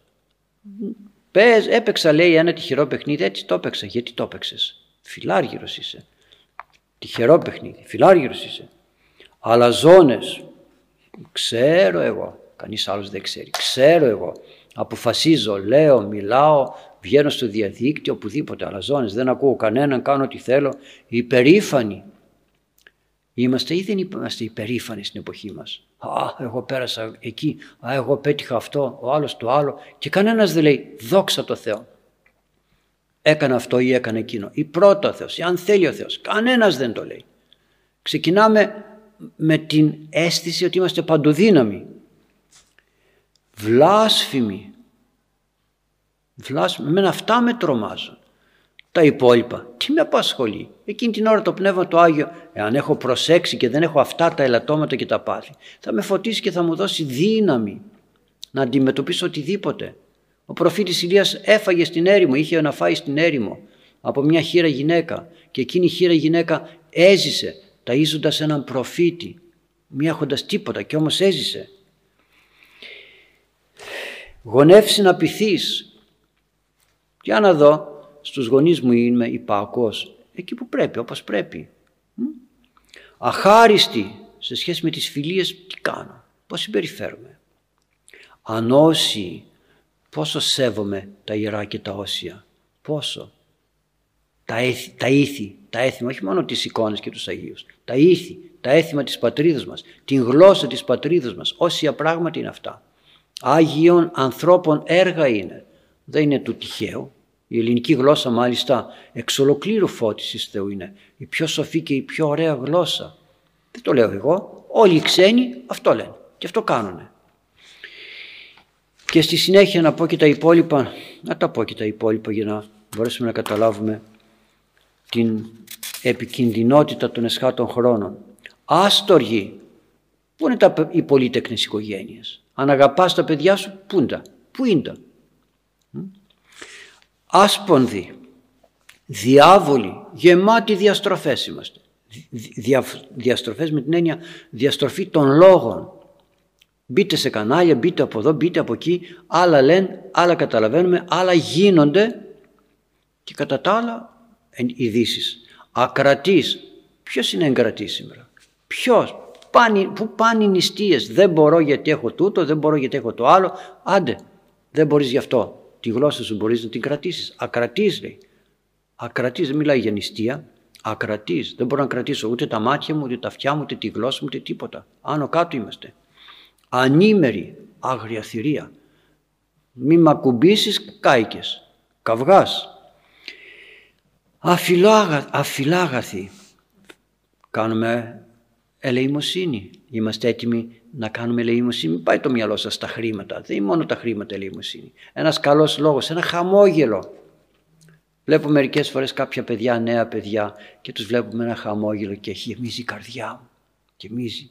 Πες, έπαιξα λέει ένα τυχερό παιχνίδι, έτσι το έπαιξα. Γιατί το έπαιξες; Φιλάργυρος είσαι. Τυχερό παιχνίδι, φιλάργυρος είσαι. Αλαζόνες, ξέρω εγώ, κανείς άλλος δεν ξέρει, ξέρω εγώ. Αποφασίζω, λέω, μιλάω, βγαίνω στο διαδίκτυο, οπουδήποτε, αλαζόνες, δεν ακούω κανέναν, κάνω ό,τι θέλω. Υπερήφανοι. Είμαστε ή δεν είμαστε υπερήφανοι στην εποχή μας. Α, εγώ πέρασα εκεί, α, εγώ πέτυχα αυτό, ο άλλος το άλλο και κανένας δεν λέει δόξα το Θεό. Έκανα αυτό ή έκανε εκείνο. Ή πρώτο ο Θεός, ή αν θέλει ο Θεός. Κανένας δεν το λέει. Ξεκινάμε με την αίσθηση ότι είμαστε παντοδύναμοι. Βλάσφημοι. Βλάσφημοι. Εμένα αυτά με τρομάζουν. Τα υπόλοιπα, τι με απασχολεί; Εκείνη την ώρα το Πνεύμα το Άγιο, εάν έχω προσέξει και δεν έχω αυτά τα ελαττώματα και τα πάθη, θα με φωτίσει και θα μου δώσει δύναμη να αντιμετωπίσω οτιδήποτε. Ο προφήτης Ηλίας έφαγε στην έρημο, είχε να φάει στην έρημο από μια χείρα γυναίκα και εκείνη η χείρα γυναίκα έζησε ταΐζοντας έναν προφήτη, μη έχοντας τίποτα και όμως έζησε. Γονεύσει να πειθείς. Για να δω, στους γονείς μου είμαι υπάκος, εκεί που πρέπει, όπως πρέπει. Αχάριστη σε σχέση με τις φιλίες, τι κάνω, πώς συμπεριφέρομαι. Ανώσιοι, πόσο σέβομαι τα ιερά και τα όσια, πόσο. Τα, έθι, τα ήθη, τα έθιμα, όχι μόνο τις εικόνες και τους Αγίους, τα ήθη, τα έθιμα της πατρίδας μας, την γλώσσα της πατρίδας μας, όσια πράγματα είναι αυτά. Άγιων ανθρώπων έργα είναι, δεν είναι του τυχαίου. Η ελληνική γλώσσα μάλιστα εξ ολοκλήρου φώτισης Θεού είναι η πιο σοφή και η πιο ωραία γλώσσα. Δεν το λέω εγώ, όλοι οι ξένοι αυτό λένε και αυτό κάνουνε. Και στη συνέχεια να πω και τα υπόλοιπα, να τα πω και τα υπόλοιπα για να μπορέσουμε να καταλάβουμε την επικινδυνότητα των εσχάτων χρόνων. Άστοργοι, πού είναι τα, οι πολύτεκνες οικογένειες; Αν αγαπάς τα παιδιά σου, πού είναι τα, πού είναι τα; Άσπονδοι, διάβολοι, γεμάτοι διαστροφές είμαστε. Δια, διαστροφές με την έννοια διαστροφή των λόγων. Μπείτε σε κανάλια, μπείτε από εδώ, μπείτε από εκεί, άλλα λένε, άλλα καταλαβαίνουμε, άλλα γίνονται και κατά τα άλλα ειδήσεις. Ακρατής. Ποιος είναι εγκρατής σήμερα; Ποιος; Πάνε, πού πάνε οι νηστείες; Δεν μπορώ γιατί έχω τούτο, δεν μπορώ γιατί έχω το άλλο. Άντε, δεν μπορείς γι' αυτό. Τη γλώσσα σου μπορείς να την κρατήσεις. Ακρατής λέει. Ακρατής δεν μιλάει για νηστεία. Ακρατής. Δεν μπορώ να κρατήσω ούτε τα μάτια μου, ούτε τα αυτιά μου, ούτε τη γλώσσα μου, ούτε τίποτα. Άνω κάτω είμαστε. Ανήμερη, άγρια θηρία. Μη μ' ακουμπήσεις κάικες. Καυγάς, αφιλάγαθοι. Κάνουμε ελεημοσύνη. Είμαστε έτοιμοι να κάνουμε ελεημοσύνη. Μην πάει το μυαλό σας στα χρήματα. Δεν είναι μόνο τα χρήματα ελεημοσύνη. Ένας καλός λόγος, ένα χαμόγελο. Βλέπω μερικές φορές κάποια παιδιά, νέα παιδιά και τους βλέπουμε ένα χαμόγελο και γεμίζει η καρδιά μου. Γεμίζει.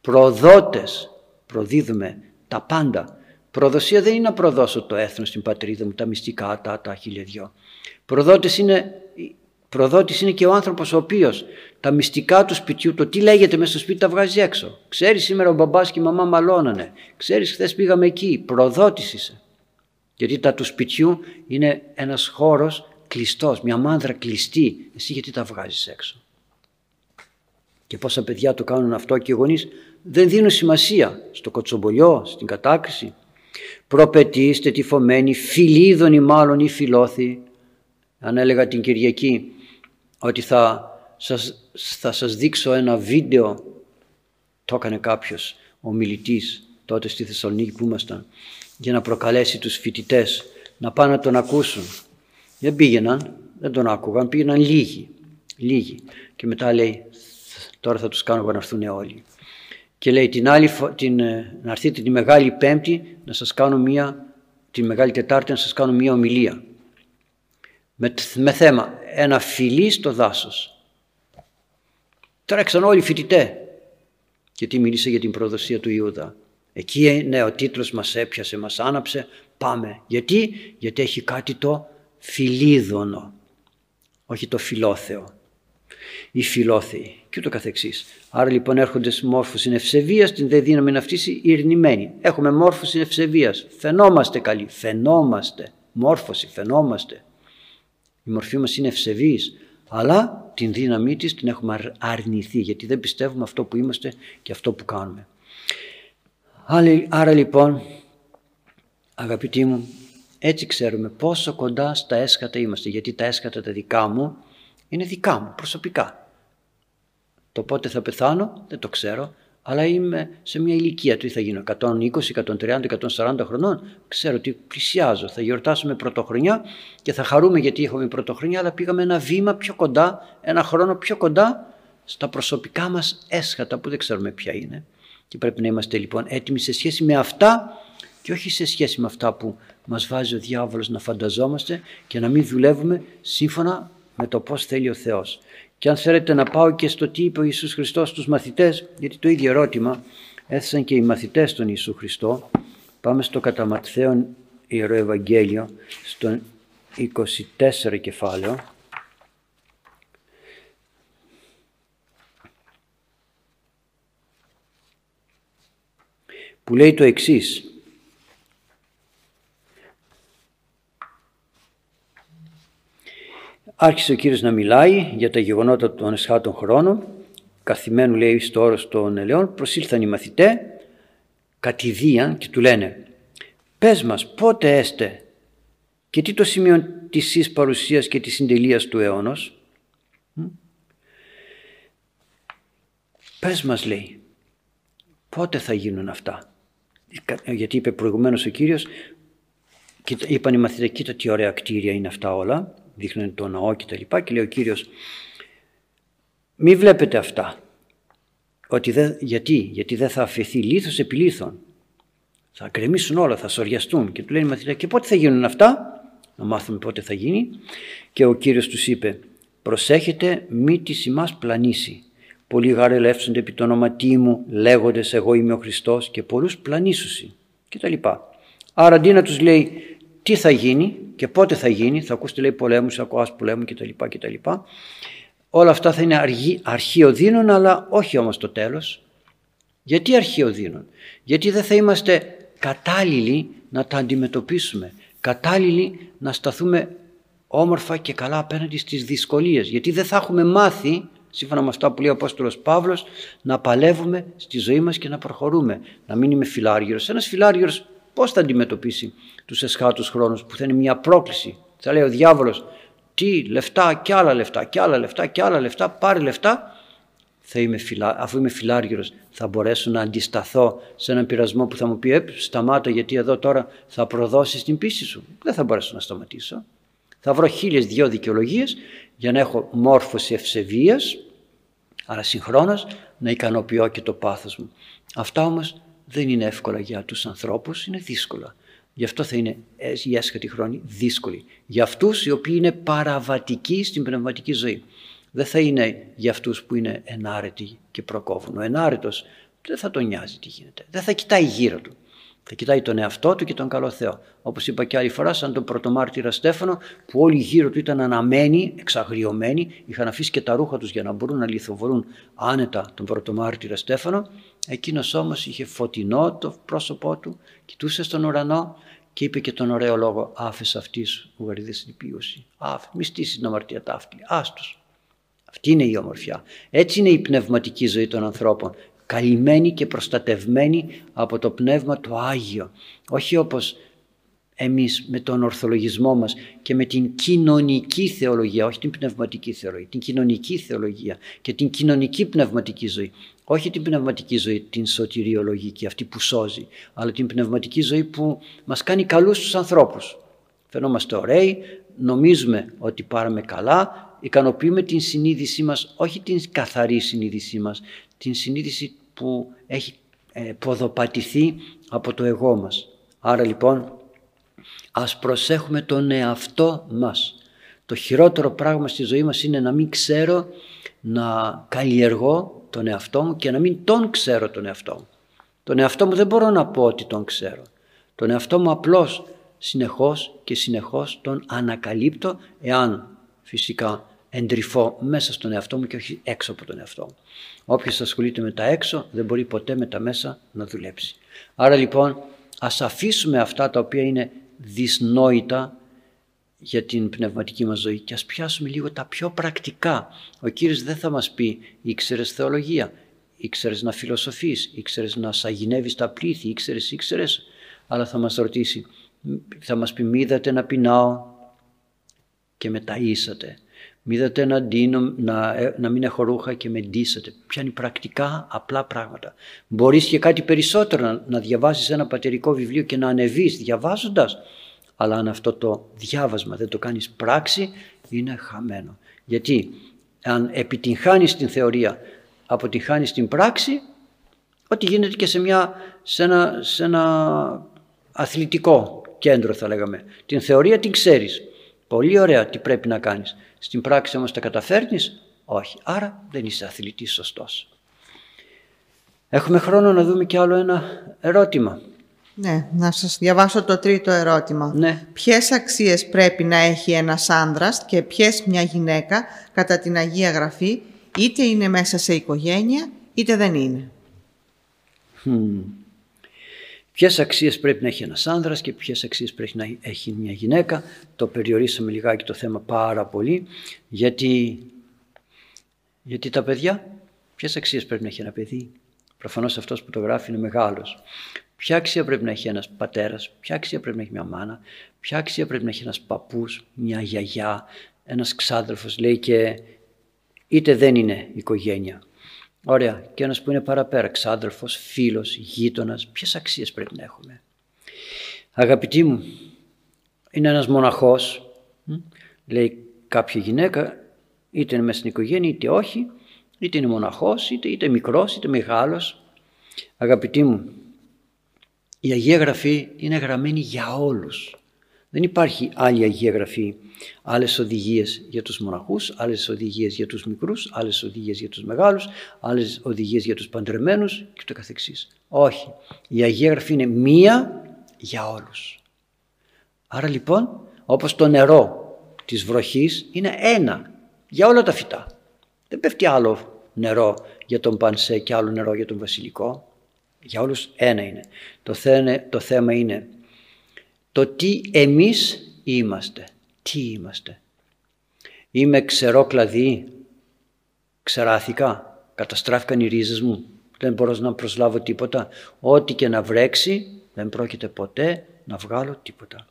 Προδότες, προδίδουμε τα πάντα. Προδοσία δεν είναι να προδώσω το έθνος, την πατρίδα μου, τα μυστικά, τα, τα χιλιαδιό. Προδότης είναι, προδότης είναι και ο άνθρωπος ο οποίος τα μυστικά του σπιτιού, το τι λέγεται μέσα στο σπίτι τα βγάζει έξω. Ξέρεις σήμερα ο μπαμπάς και η μαμά μαλώνανε. Ξέρεις χθες πήγαμε εκεί. Προδότης είσαι. Γιατί τα του σπιτιού είναι ένας χώρος κλειστός, μια μάνδρα κλειστή. Εσύ γιατί τα βγάζεις έξω; Και πόσα παιδιά το κάνουν αυτό και οι γονείς δεν δίνουν σημασία στο κοτσομπολιό, στην κατάκριση. Προπετήστε τυφωμένοι, φιλίδωνοι μάλλον ή φιλόθοι, αν έλεγα την Κυριακή ότι θα σας, θα σας δείξω ένα βίντεο το έκανε κάποιος ο μιλητής τότε στη Θεσσαλονίκη που ήμασταν για να προκαλέσει τους φοιτητές να πάνε να τον ακούσουν. Δεν πήγαιναν, δεν τον άκουγαν, πήγαιναν λίγοι, λίγοι. Και μετά λέει τώρα θα τους κάνω να έρθουν όλοι. Και λέει την άλλη, την, ε, να έρθετε τη Μεγάλη Πέμπτη να σας κάνω μία, τη Μεγάλη Τετάρτη να σας κάνω μία ομιλία με, με θέμα ένα φιλί στο δάσος. Τρέξαν όλοι οι φοιτητέ γιατί μίλησε για την προδοσία του Ιούδα. Εκεί ναι ο τίτλος μας έπιασε, μας άναψε, πάμε. Γιατί, γιατί έχει κάτι το φιλίδωνο, όχι το φιλόθεο. Οι φιλόθεοι και ούτω καθεξής. Άρα λοιπόν έρχονται σε μόρφωση ευσεβίας, την δε δύναμη να φτύσει ειρνημένη. Έχουμε μόρφωση ευσεβίας, φαινόμαστε καλοί, φαινόμαστε, μόρφωση, φαινόμαστε. Η μορφή μας είναι ευσεβής, αλλά την δύναμή της την έχουμε αρνηθεί γιατί δεν πιστεύουμε αυτό που είμαστε και αυτό που κάνουμε. Άρα λοιπόν, αγαπητοί μου, έτσι ξέρουμε πόσο κοντά στα έσχατα είμαστε, γιατί τα έσχατα τα δικά μου είναι δικά μου προσωπικά. Το πότε θα πεθάνω δεν το ξέρω, αλλά είμαι σε μια ηλικία του ή θα γίνω 120, 130, 140 χρονών. Ξέρω ότι πλησιάζω. Θα γιορτάσουμε πρωτοχρονιά και θα χαρούμε γιατί έχουμε πρωτοχρονιά, αλλά πήγαμε ένα βήμα πιο κοντά, ένα χρόνο πιο κοντά στα προσωπικά μας έσχατα που δεν ξέρουμε ποια είναι. Και πρέπει να είμαστε λοιπόν έτοιμοι σε σχέση με αυτά και όχι σε σχέση με αυτά που μας βάζει ο διάβολος να φανταζόμαστε και να μην δουλεύουμε σύμφωνα με το πώς θέλει ο Θεός. Και αν θέλετε να πάω και στο τι είπε ο Ιησούς Χριστός στους μαθητές, γιατί το ίδιο ερώτημα έθεσαν και οι μαθητές των Ιησού Χριστό. Πάμε στο κατά Ματθαίον Ιερό Ευαγγέλιο, στο 24 κεφάλαιο. που λέει το εξής Άρχισε ο Κύριος να μιλάει για τα γεγονότα των εσχάτων χρόνων. Καθημένου λέει στο όρος των ελαιών προσήλθαν οι μαθητέ κατηδίαν και του λένε «Πες μας πότε έστε και τι το σημείο της εις παρουσίας και της συντελείας του αιώνος». Πες μας λέει πότε θα γίνουν αυτά. Γιατί είπε προηγουμένως ο Κύριος είπαν οι μαθητές κοίτα τι ωραία κτίρια είναι αυτά όλα δείχνουν το ναό και τα λοιπά και λέει ο Κύριος μη βλέπετε αυτά ότι δεν, γιατί, γιατί δεν θα αφαιθεί λίθος επί λίθων. Θα κρεμίσουν όλα, θα σοριαστούν και του λένε οι μαθητές και πότε θα γίνουν αυτά να μάθουμε πότε θα γίνει και ο Κύριος τους είπε προσέχετε μη τη ημάς πλανήσει. Πολλοί γαρελεύσονται επί το όνοματί μου λέγοντες εγώ είμαι ο Χριστός και πολλούς πλανήσουσι και τα λοιπά. Άρα αντί να τους λέει τι θα γίνει και πότε θα γίνει, θα ακούσετε λέει πολέμους, ακουάς πολέμου κτλ. κτλ. Όλα αυτά θα είναι αργή, αρχείο δίνων αλλά όχι όμως το τέλος. Γιατί αρχείο δίνων, γιατί δεν θα είμαστε κατάλληλοι να τα αντιμετωπίσουμε, κατάλληλοι να σταθούμε όμορφα και καλά απέναντι στις δυσκολίες, γιατί δεν θα έχουμε μάθει σύμφωνα με αυτά που λέει ο Απόστολος Παύλος, να παλεύουμε στη ζωή μας και να προχωρούμε, να μην είμαι φιλάργυρος. Ένας φιλάργυρος πώς θα αντιμετωπίσει τους εσχάτους χρόνους που θα είναι μια πρόκληση. Θα λέει ο διάβολος τι λεφτά και άλλα λεφτά και άλλα λεφτά και άλλα λεφτά, πάρε λεφτά. Θα είμαι φιλά, αφού είμαι φιλάργυρος θα μπορέσω να αντισταθώ σε έναν πειρασμό που θα μου πει ε, σταμάτα γιατί εδώ τώρα θα προδώσεις την πίστη σου. Δεν θα μπορέσω να σταματήσω. Θα βρω χίλιες δυο δικαιολογίες για να έχω μόρφωση ευσεβίας, αλλά συγχρόνως να ικανοποιώ και το πάθος μου. Αυτά όμως δεν είναι εύκολα για τους ανθρώπους, είναι δύσκολα. Γι' αυτό θα είναι η έσχατη χρόνη δύσκολη. Για αυτούς οι οποίοι είναι παραβατικοί στην πνευματική ζωή. Δεν θα είναι για αυτούς που είναι ενάρετοι και προκόβουν. Ο ενάρετος δεν θα τον νοιάζει τι γίνεται. Δεν θα κοιτάει γύρω του. Θα κοιτάει τον εαυτό του και τον καλό Θεό. Όπως είπα και άλλη φορά, σαν τον πρωτομάρτυρα Στέφανο, που όλοι γύρω του ήταν αναμένοι, εξαγριωμένοι, είχαν αφήσει και τα ρούχα τους για να μπορούν να λιθοβορούν άνετα τον πρωτομάρτυρα Στέφανο. Εκείνος όμως είχε φωτεινό το πρόσωπό του, κοιτούσε στον ουρανό και είπε και τον ωραίο λόγο: Άφες αυτής που γαριδέ την πίωση. Άφε, μη στήσεις την αμαρτία ταύτη. Άστος. Αυτή είναι η ομορφιά. Έτσι είναι η πνευματική ζωή των ανθρώπων καλυμμένοι και προστατευμένοι από το Πνεύμα το Άγιο. Όχι όπως εμείς με τον ορθολογισμό μας και με την κοινωνική θεολογία, όχι την πνευματική θεολογία, την κοινωνική θεολογία και την κοινωνική πνευματική ζωή. Όχι την πνευματική ζωή, την σωτηριολογική, αυτή που σώζει, αλλά την πνευματική ζωή που μας κάνει καλούς τους ανθρώπους. Φαινόμαστε ωραίοι, νομίζουμε ότι πάραμε καλά, ικανοποιούμε την συνείδησή μας, όχι την καθαρή συνείδησή μας, την συνείδηση που έχει ε, ποδοπατηθεί από το εγώ μας. Άρα λοιπόν ας προσέχουμε τον εαυτό μας. Το χειρότερο πράγμα στη ζωή μας είναι να μην ξέρω να καλλιεργώ τον εαυτό μου και να μην τον ξέρω τον εαυτό μου. Τον εαυτό μου δεν μπορώ να πω ότι τον ξέρω. Τον εαυτό μου απλώς συνεχώς και συνεχώς τον ανακαλύπτω εάν φυσικά εντρυφώ μέσα στον εαυτό μου και όχι έξω από τον εαυτό μου. Όποιος ασχολείται με τα έξω δεν μπορεί ποτέ με τα μέσα να δουλέψει. Άρα λοιπόν ας αφήσουμε αυτά τα οποία είναι δυσνόητα για την πνευματική μας ζωή και ας πιάσουμε λίγο τα πιο πρακτικά. Ο Κύριος δεν θα μας πει ήξερες θεολογία, ήξερες να φιλοσοφείς, ήξερες να σαγηνεύεις τα πλήθη, ήξερες, ήξερες, αλλά θα μας ρωτήσει, θα μας πει μη να πεινάω και με ταΐσατε Μίδατε να, ντύνω, να, ε, να μην έχω ρούχα και με ντύσατε. Πιάνει πρακτικά απλά πράγματα. Μπορείς και κάτι περισσότερο να, να διαβάσεις ένα πατερικό βιβλίο και να ανεβείς διαβάζοντας. Αλλά αν αυτό το διάβασμα δεν το κάνεις πράξη είναι χαμένο. Γιατί αν επιτυγχάνεις την θεωρία, αποτυγχάνεις την πράξη, ό,τι γίνεται και σε, μια, σε, ένα, σε ένα αθλητικό κέντρο θα λέγαμε. Την θεωρία την ξέρεις. Πολύ ωραία τι πρέπει να κάνεις. Στην πράξη όμως τα καταφέρνεις; Όχι. Άρα δεν είσαι αθλητής σωστός. Έχουμε χρόνο να δούμε και άλλο ένα ερώτημα. Ναι, να σας διαβάσω το τρίτο ερώτημα. Ναι. Ποιες αξίες πρέπει να έχει ένας άνδρας και ποιες μια γυναίκα κατά την Αγία Γραφή, είτε είναι μέσα σε οικογένεια, είτε δεν είναι; Ποιες αξίες πρέπει να έχει ένας άνδρας και ποιες αξίες πρέπει να έχει μια γυναίκα. Το περιορίσαμε λιγάκι το θέμα πάρα πολύ γιατί, γιατί τα παιδιά, ποιες αξίες πρέπει να έχει ένα παιδί. Προφανώς αυτός που το γράφει είναι μεγάλος. Ποια αξία πρέπει να έχει ένας πατέρας, ποια αξία πρέπει να έχει μια μάνα, ποια αξία πρέπει να έχει ένας παππούς, μια γιαγιά, ένας ξάδελφος λέει και είτε δεν είναι οικογένεια. Ωραία. Και ένας που είναι παραπέρα, ξάδελφος, φίλος, γείτονας, ποιες αξίες πρέπει να έχουμε; Αγαπητοί μου, είναι ένας μοναχός, λέει κάποια γυναίκα, είτε είναι μέσα στην οικογένεια είτε όχι, είτε είναι μοναχός, είτε, είτε μικρός, είτε μεγάλος. Αγαπητοί μου, η Αγία Γραφή είναι γραμμένη για όλους. Δεν υπάρχει άλλη Αγία Γραφή, άλλες οδηγίες για τους μοναχούς, άλλες οδηγίες για τους μικρούς, άλλες οδηγίες για τους μεγάλους, άλλες οδηγίες για τους παντρεμένους και το καθεξής. Όχι, η Αγία Γραφή είναι μία για όλους. Άρα λοιπόν, όπως το νερό της βροχής είναι ένα για όλα τα φυτά. Δεν πέφτει άλλο νερό για τον Πανσέ και άλλο νερό για τον Βασιλικό. Για όλους ένα είναι. Το, το θέμα είναι το τι εμείς είμαστε. Τι είμαστε. Είμαι ξερό κλαδί, ξεράθηκα, καταστράφηκαν οι ρίζες μου, δεν μπορώ να προσλάβω τίποτα. Ό,τι και να βρέξει δεν πρόκειται ποτέ να βγάλω τίποτα.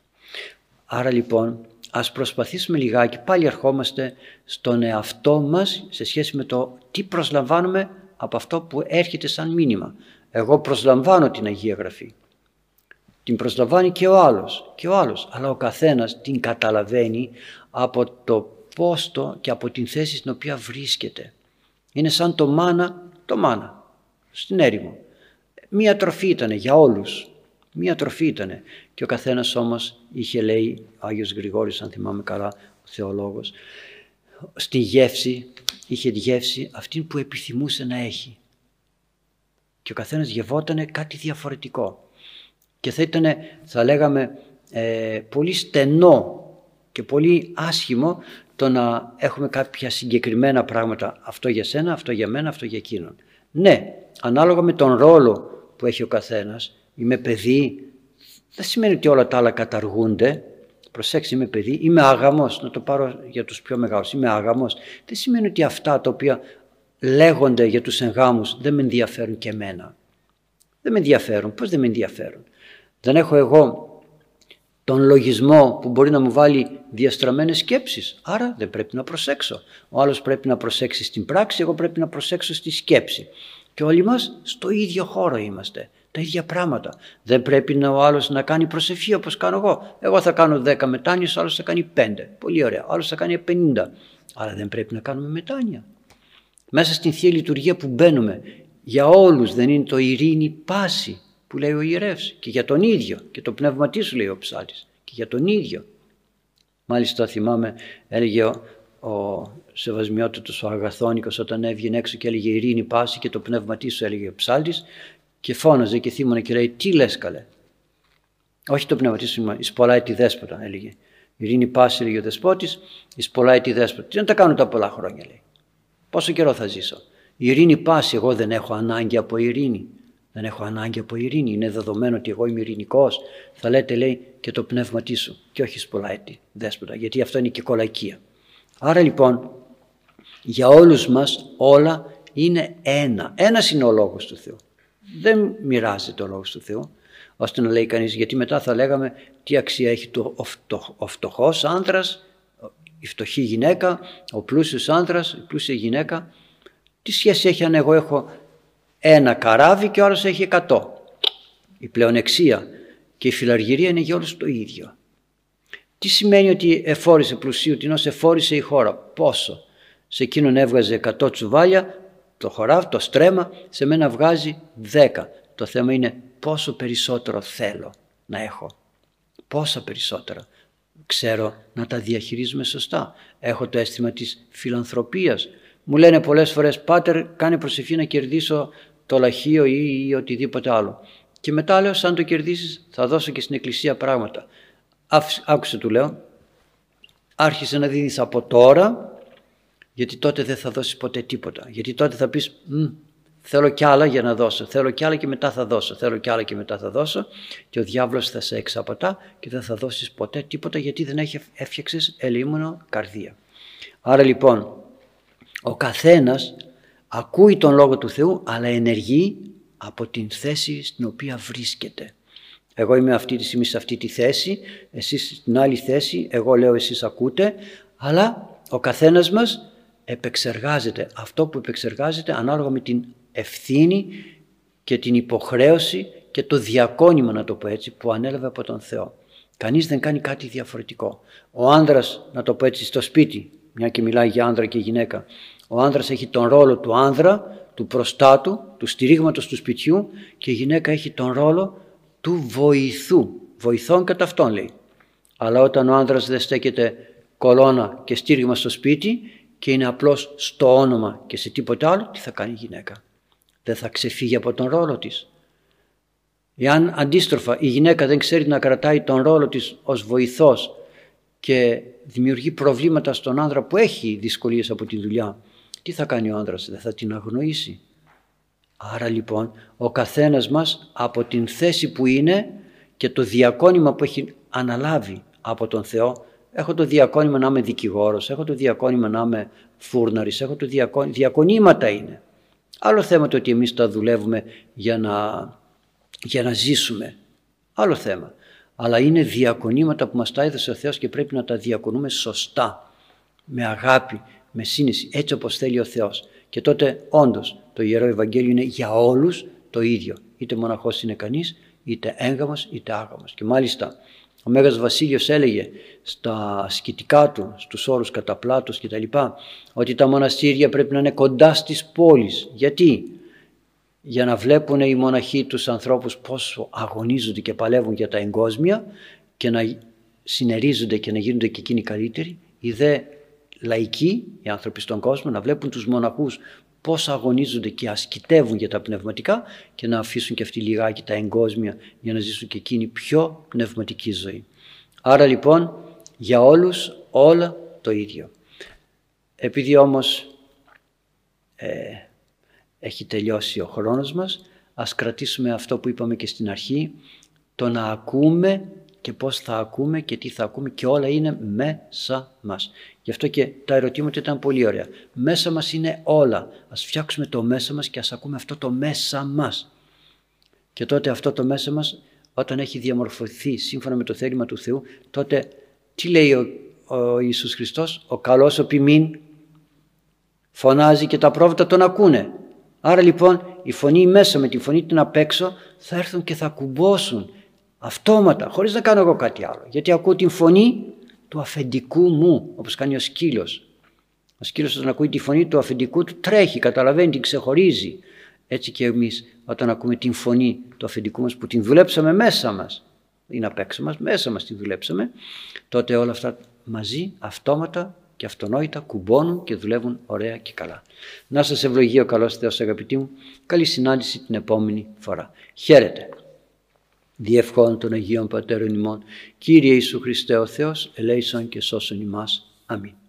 Άρα λοιπόν ας προσπαθήσουμε λιγάκι, πάλι ερχόμαστε στον εαυτό μας σε σχέση με το τι προσλαμβάνουμε από αυτό που έρχεται σαν μήνυμα. Εγώ προσλαμβάνω την Αγία Γραφή. Την προσλαμβάνει και ο άλλος, και ο άλλος. Αλλά ο καθένας την καταλαβαίνει από το πόστο και από την θέση στην οποία βρίσκεται. Είναι σαν το μάνα, το μάνα, στην έρημο. Μία τροφή ήταν για όλους. Μία τροφή ήταν. Και ο καθένας όμως είχε λέει, ο Άγιος Γρηγόρης αν θυμάμαι καλά, ο θεολόγος, στη γεύση, είχε τη γεύση αυτή που επιθυμούσε να έχει. Και ο καθένας γευότανε κάτι διαφορετικό και θα ήταν θα λέγαμε ε, πολύ στενό και πολύ άσχημο το να έχουμε κάποια συγκεκριμένα πράγματα αυτό για σένα, αυτό για μένα, αυτό για εκείνον. Ναι, ανάλογα με τον ρόλο που έχει ο καθένας, είμαι παιδί, δεν σημαίνει ότι όλα τα άλλα καταργούνται, προσέξτε είμαι παιδί, είμαι άγαμος, να το πάρω για τους πιο μεγάλους, είμαι άγαμος, δεν σημαίνει ότι αυτά τα οποία λέγονται για τους εγγάμους δεν με ενδιαφέρουν και εμένα. Δεν με ενδιαφέρουν, πώς δεν με ενδιαφέρουν; Δεν έχω εγώ τον λογισμό που μπορεί να μου βάλει διαστραμμένες σκέψεις. Άρα δεν πρέπει να προσέξω. Ο άλλος πρέπει να προσέξει στην πράξη, εγώ πρέπει να προσέξω στη σκέψη. Και όλοι μας στο ίδιο χώρο είμαστε. Τα ίδια πράγματα. Δεν πρέπει να ο άλλος να κάνει προσευχή όπως κάνω εγώ. Εγώ θα κάνω 10 μετάνοιες, ο άλλος θα κάνει 5. Πολύ ωραία. Ο άλλος θα κάνει 50. Αλλά δεν πρέπει να κάνουμε μετάνοια. Μέσα στην Θεία Λειτουργία που μπαίνουμε, για όλους δεν είναι το ειρήνη πάση που λέει ο ιερεύς και για τον ίδιο και το πνεύμα τι σου λέει ο ψάλτης και για τον ίδιο. Μάλιστα θυμάμαι έλεγε ο, ο σεβασμιότητος ο Αγαθόνικος όταν έβγαινε έξω και έλεγε ειρήνη πάση και το πνεύμα τι σου έλεγε ο ψάλτης και φώναζε και θύμωνε και λέει τι λες καλέ; Όχι το πνεύμα τι σου εισπολάει τη δέσποτα έλεγε. Ειρήνη πάση έλεγε ο δεσπότης, εισπολάει τη δέσποτα. Τι να τα κάνω τα πολλά χρόνια λέει. Πόσο καιρό θα ζήσω; Η ειρήνη πάση εγώ δεν έχω ανάγκη από ειρήνη. Δεν έχω ανάγκη από ειρήνη. Είναι δεδομένο ότι εγώ είμαι ειρηνικός. Θα λέτε, λέει, και το πνεύμα της σου. Και όχι πολλά έτη, δέσποτα, γιατί αυτό είναι και κολακία. Άρα λοιπόν, για όλους μας όλα είναι ένα. Ένας είναι ο λόγος του Θεού. Δεν μοιράζεται ο λόγος του Θεού, ώστε να λέει κανείς, γιατί μετά θα λέγαμε τι αξία έχει το, ο, φτωχός άνδρας, η φτωχή γυναίκα, ο πλούσιος άνδρας, η πλούσια γυναίκα. Τι σχέση έχει αν εγώ έχω ένα καράβι και ο άλλος έχει εκατό. Η πλεονεξία και η φιλαργυρία είναι για όλους το ίδιο. Τι σημαίνει ότι εφόρησε πλουσίου, την ως εφόρησε η χώρα; Πόσο; Σε εκείνον έβγαζε 100 τσουβάλια, το χωράφι, το στρέμα, σε μένα βγάζει 10. Το θέμα είναι πόσο περισσότερο θέλω να έχω. Πόσα περισσότερα. Ξέρω να τα διαχειρίζουμε σωστά. Έχω το αίσθημα της φιλανθρωπίας. Μου λένε πολλές φορές, «Πάτερ, κάνε προσευχή να κερδίσω το λαχείο ή, ή οτιδήποτε άλλο. Και μετά λέω, σαν το κερδίσεις θα δώσω και στην εκκλησία πράγματα. Άκουσε του λέω, άρχισε να δίνεις από τώρα, γιατί τότε δεν θα δώσεις ποτέ τίποτα. Γιατί τότε θα πεις, θέλω κι άλλα για να δώσω, θέλω κι άλλα και μετά θα δώσω, θέλω κι άλλα και μετά θα δώσω και ο διάβολος θα σε εξαπατά και δεν θα δώσεις ποτέ τίποτα γιατί δεν έχει έφτιαξες ελεήμονο καρδία. Άρα λοιπόν ο καθένας ακούει τον Λόγο του Θεού αλλά ενεργεί από την θέση στην οποία βρίσκεται. Εγώ είμαι αυτή τη στιγμή σε αυτή τη θέση, εσείς στην άλλη θέση, εγώ λέω εσείς ακούτε, αλλά ο καθένας μας επεξεργάζεται αυτό που επεξεργάζεται ανάλογα με την ευθύνη και την υποχρέωση και το διακόνημα να το πω έτσι που ανέλαβε από τον Θεό. Κανείς δεν κάνει κάτι διαφορετικό. Ο άνδρας, να το πω έτσι, στο σπίτι, μια και μιλάει για άνδρα και γυναίκα, ο άνδρας έχει τον ρόλο του άνδρα, του προστάτου, του στηρίγματος του σπιτιού και η γυναίκα έχει τον ρόλο του βοηθού, βοηθών κατά αυτόν λέει. Αλλά όταν ο άνδρας δεν στέκεται κολόνα και στήριγμα στο σπίτι και είναι απλώς στο όνομα και σε τίποτα άλλο, τι θα κάνει η γυναίκα; Δεν θα ξεφύγει από τον ρόλο της. Εάν αντίστροφα η γυναίκα δεν ξέρει να κρατάει τον ρόλο της ως βοηθός και δημιουργεί προβλήματα στον άνδρα που έχει δυσκολίες από τη δουλειά, τι θα κάνει ο άνδρας, δεν θα την αγνοήσει. Άρα λοιπόν ο καθένας μας από την θέση που είναι και το διακόνημα που έχει αναλάβει από τον Θεό έχω το διακόνημα να είμαι δικηγόρος, έχω το διακόνημα να είμαι φούρναρης, έχω το διακόνημα, διακονήματα είναι. Άλλο θέμα το ότι εμείς τα δουλεύουμε για να, για να ζήσουμε. Άλλο θέμα. Αλλά είναι διακονήματα που μας τα έδωσε ο Θεός και πρέπει να τα διακονούμε σωστά, με αγάπη, με σύνεση, έτσι όπως θέλει ο Θεός. Και τότε όντως το Ιερό Ευαγγέλιο είναι για όλους το ίδιο. Είτε μοναχός είναι κανείς, είτε έγγαμος, είτε άγαμος. Και μάλιστα ο Μέγας Βασίλειος έλεγε στα σκητικά του, στους όρους κατά πλάτος και τα λοιπά, ότι τα μοναστήρια πρέπει να είναι κοντά στις πόλεις. Γιατί; Για να βλέπουν οι μοναχοί τους ανθρώπους πόσο αγωνίζονται και παλεύουν για τα εγκόσμια και να συνερίζονται και να γίνονται και εκείνοι καλύτεροι. Οι δε λαϊκοί, οι άνθρωποι στον κόσμο, να βλέπουν τους μοναχούς πώς αγωνίζονται και ασκητεύουν για τα πνευματικά και να αφήσουν και αυτοί λιγάκι τα εγκόσμια για να ζήσουν και εκείνη πιο πνευματική ζωή. Άρα λοιπόν για όλους όλα το ίδιο. Επειδή όμως ε, έχει τελειώσει ο χρόνος μας, ας κρατήσουμε αυτό που είπαμε και στην αρχή, το να ακούμε και πώς θα ακούμε και τι θα ακούμε και όλα είναι μέσα μας. Γι' αυτό και τα ερωτήματα ήταν πολύ ωραία. Μέσα μας είναι όλα. Ας φτιάξουμε το μέσα μας και ας ακούμε αυτό το μέσα μας. Και τότε αυτό το μέσα μας όταν έχει διαμορφωθεί σύμφωνα με το θέλημα του Θεού τότε τι λέει ο, ο Ιησούς Χριστός; Ο καλός ο ποιμήν φωνάζει και τα πρόβατα τον ακούνε. Άρα λοιπόν η φωνή μέσα με τη φωνή την απ' έξω θα έρθουν και θα κουμπώσουν αυτόματα χωρίς να κάνω εγώ κάτι άλλο γιατί ακούω την φωνή του αφεντικού μου, όπως κάνει ο σκύλος. Ο σκύλος όταν ακούει τη φωνή του αφεντικού του τρέχει, καταλαβαίνει, την ξεχωρίζει. Έτσι και εμείς όταν ακούμε την φωνή του αφεντικού μας που την δουλέψαμε μέσα μας, είναι απ' έξω μας, μέσα μας την δουλέψαμε, τότε όλα αυτά μαζί, αυτόματα και αυτονόητα κουμπώνουν και δουλεύουν ωραία και καλά. Να σας ευλογεί ο καλός Θεός αγαπητοί μου. Καλή συνάντηση την επόμενη φορά. Χαίρετε διευχών των Αγίων Πατέρων ημών. Κύριε Ιησού Χριστέ ο Θεός, ελέησον και σώσον ημάς. Αμήν.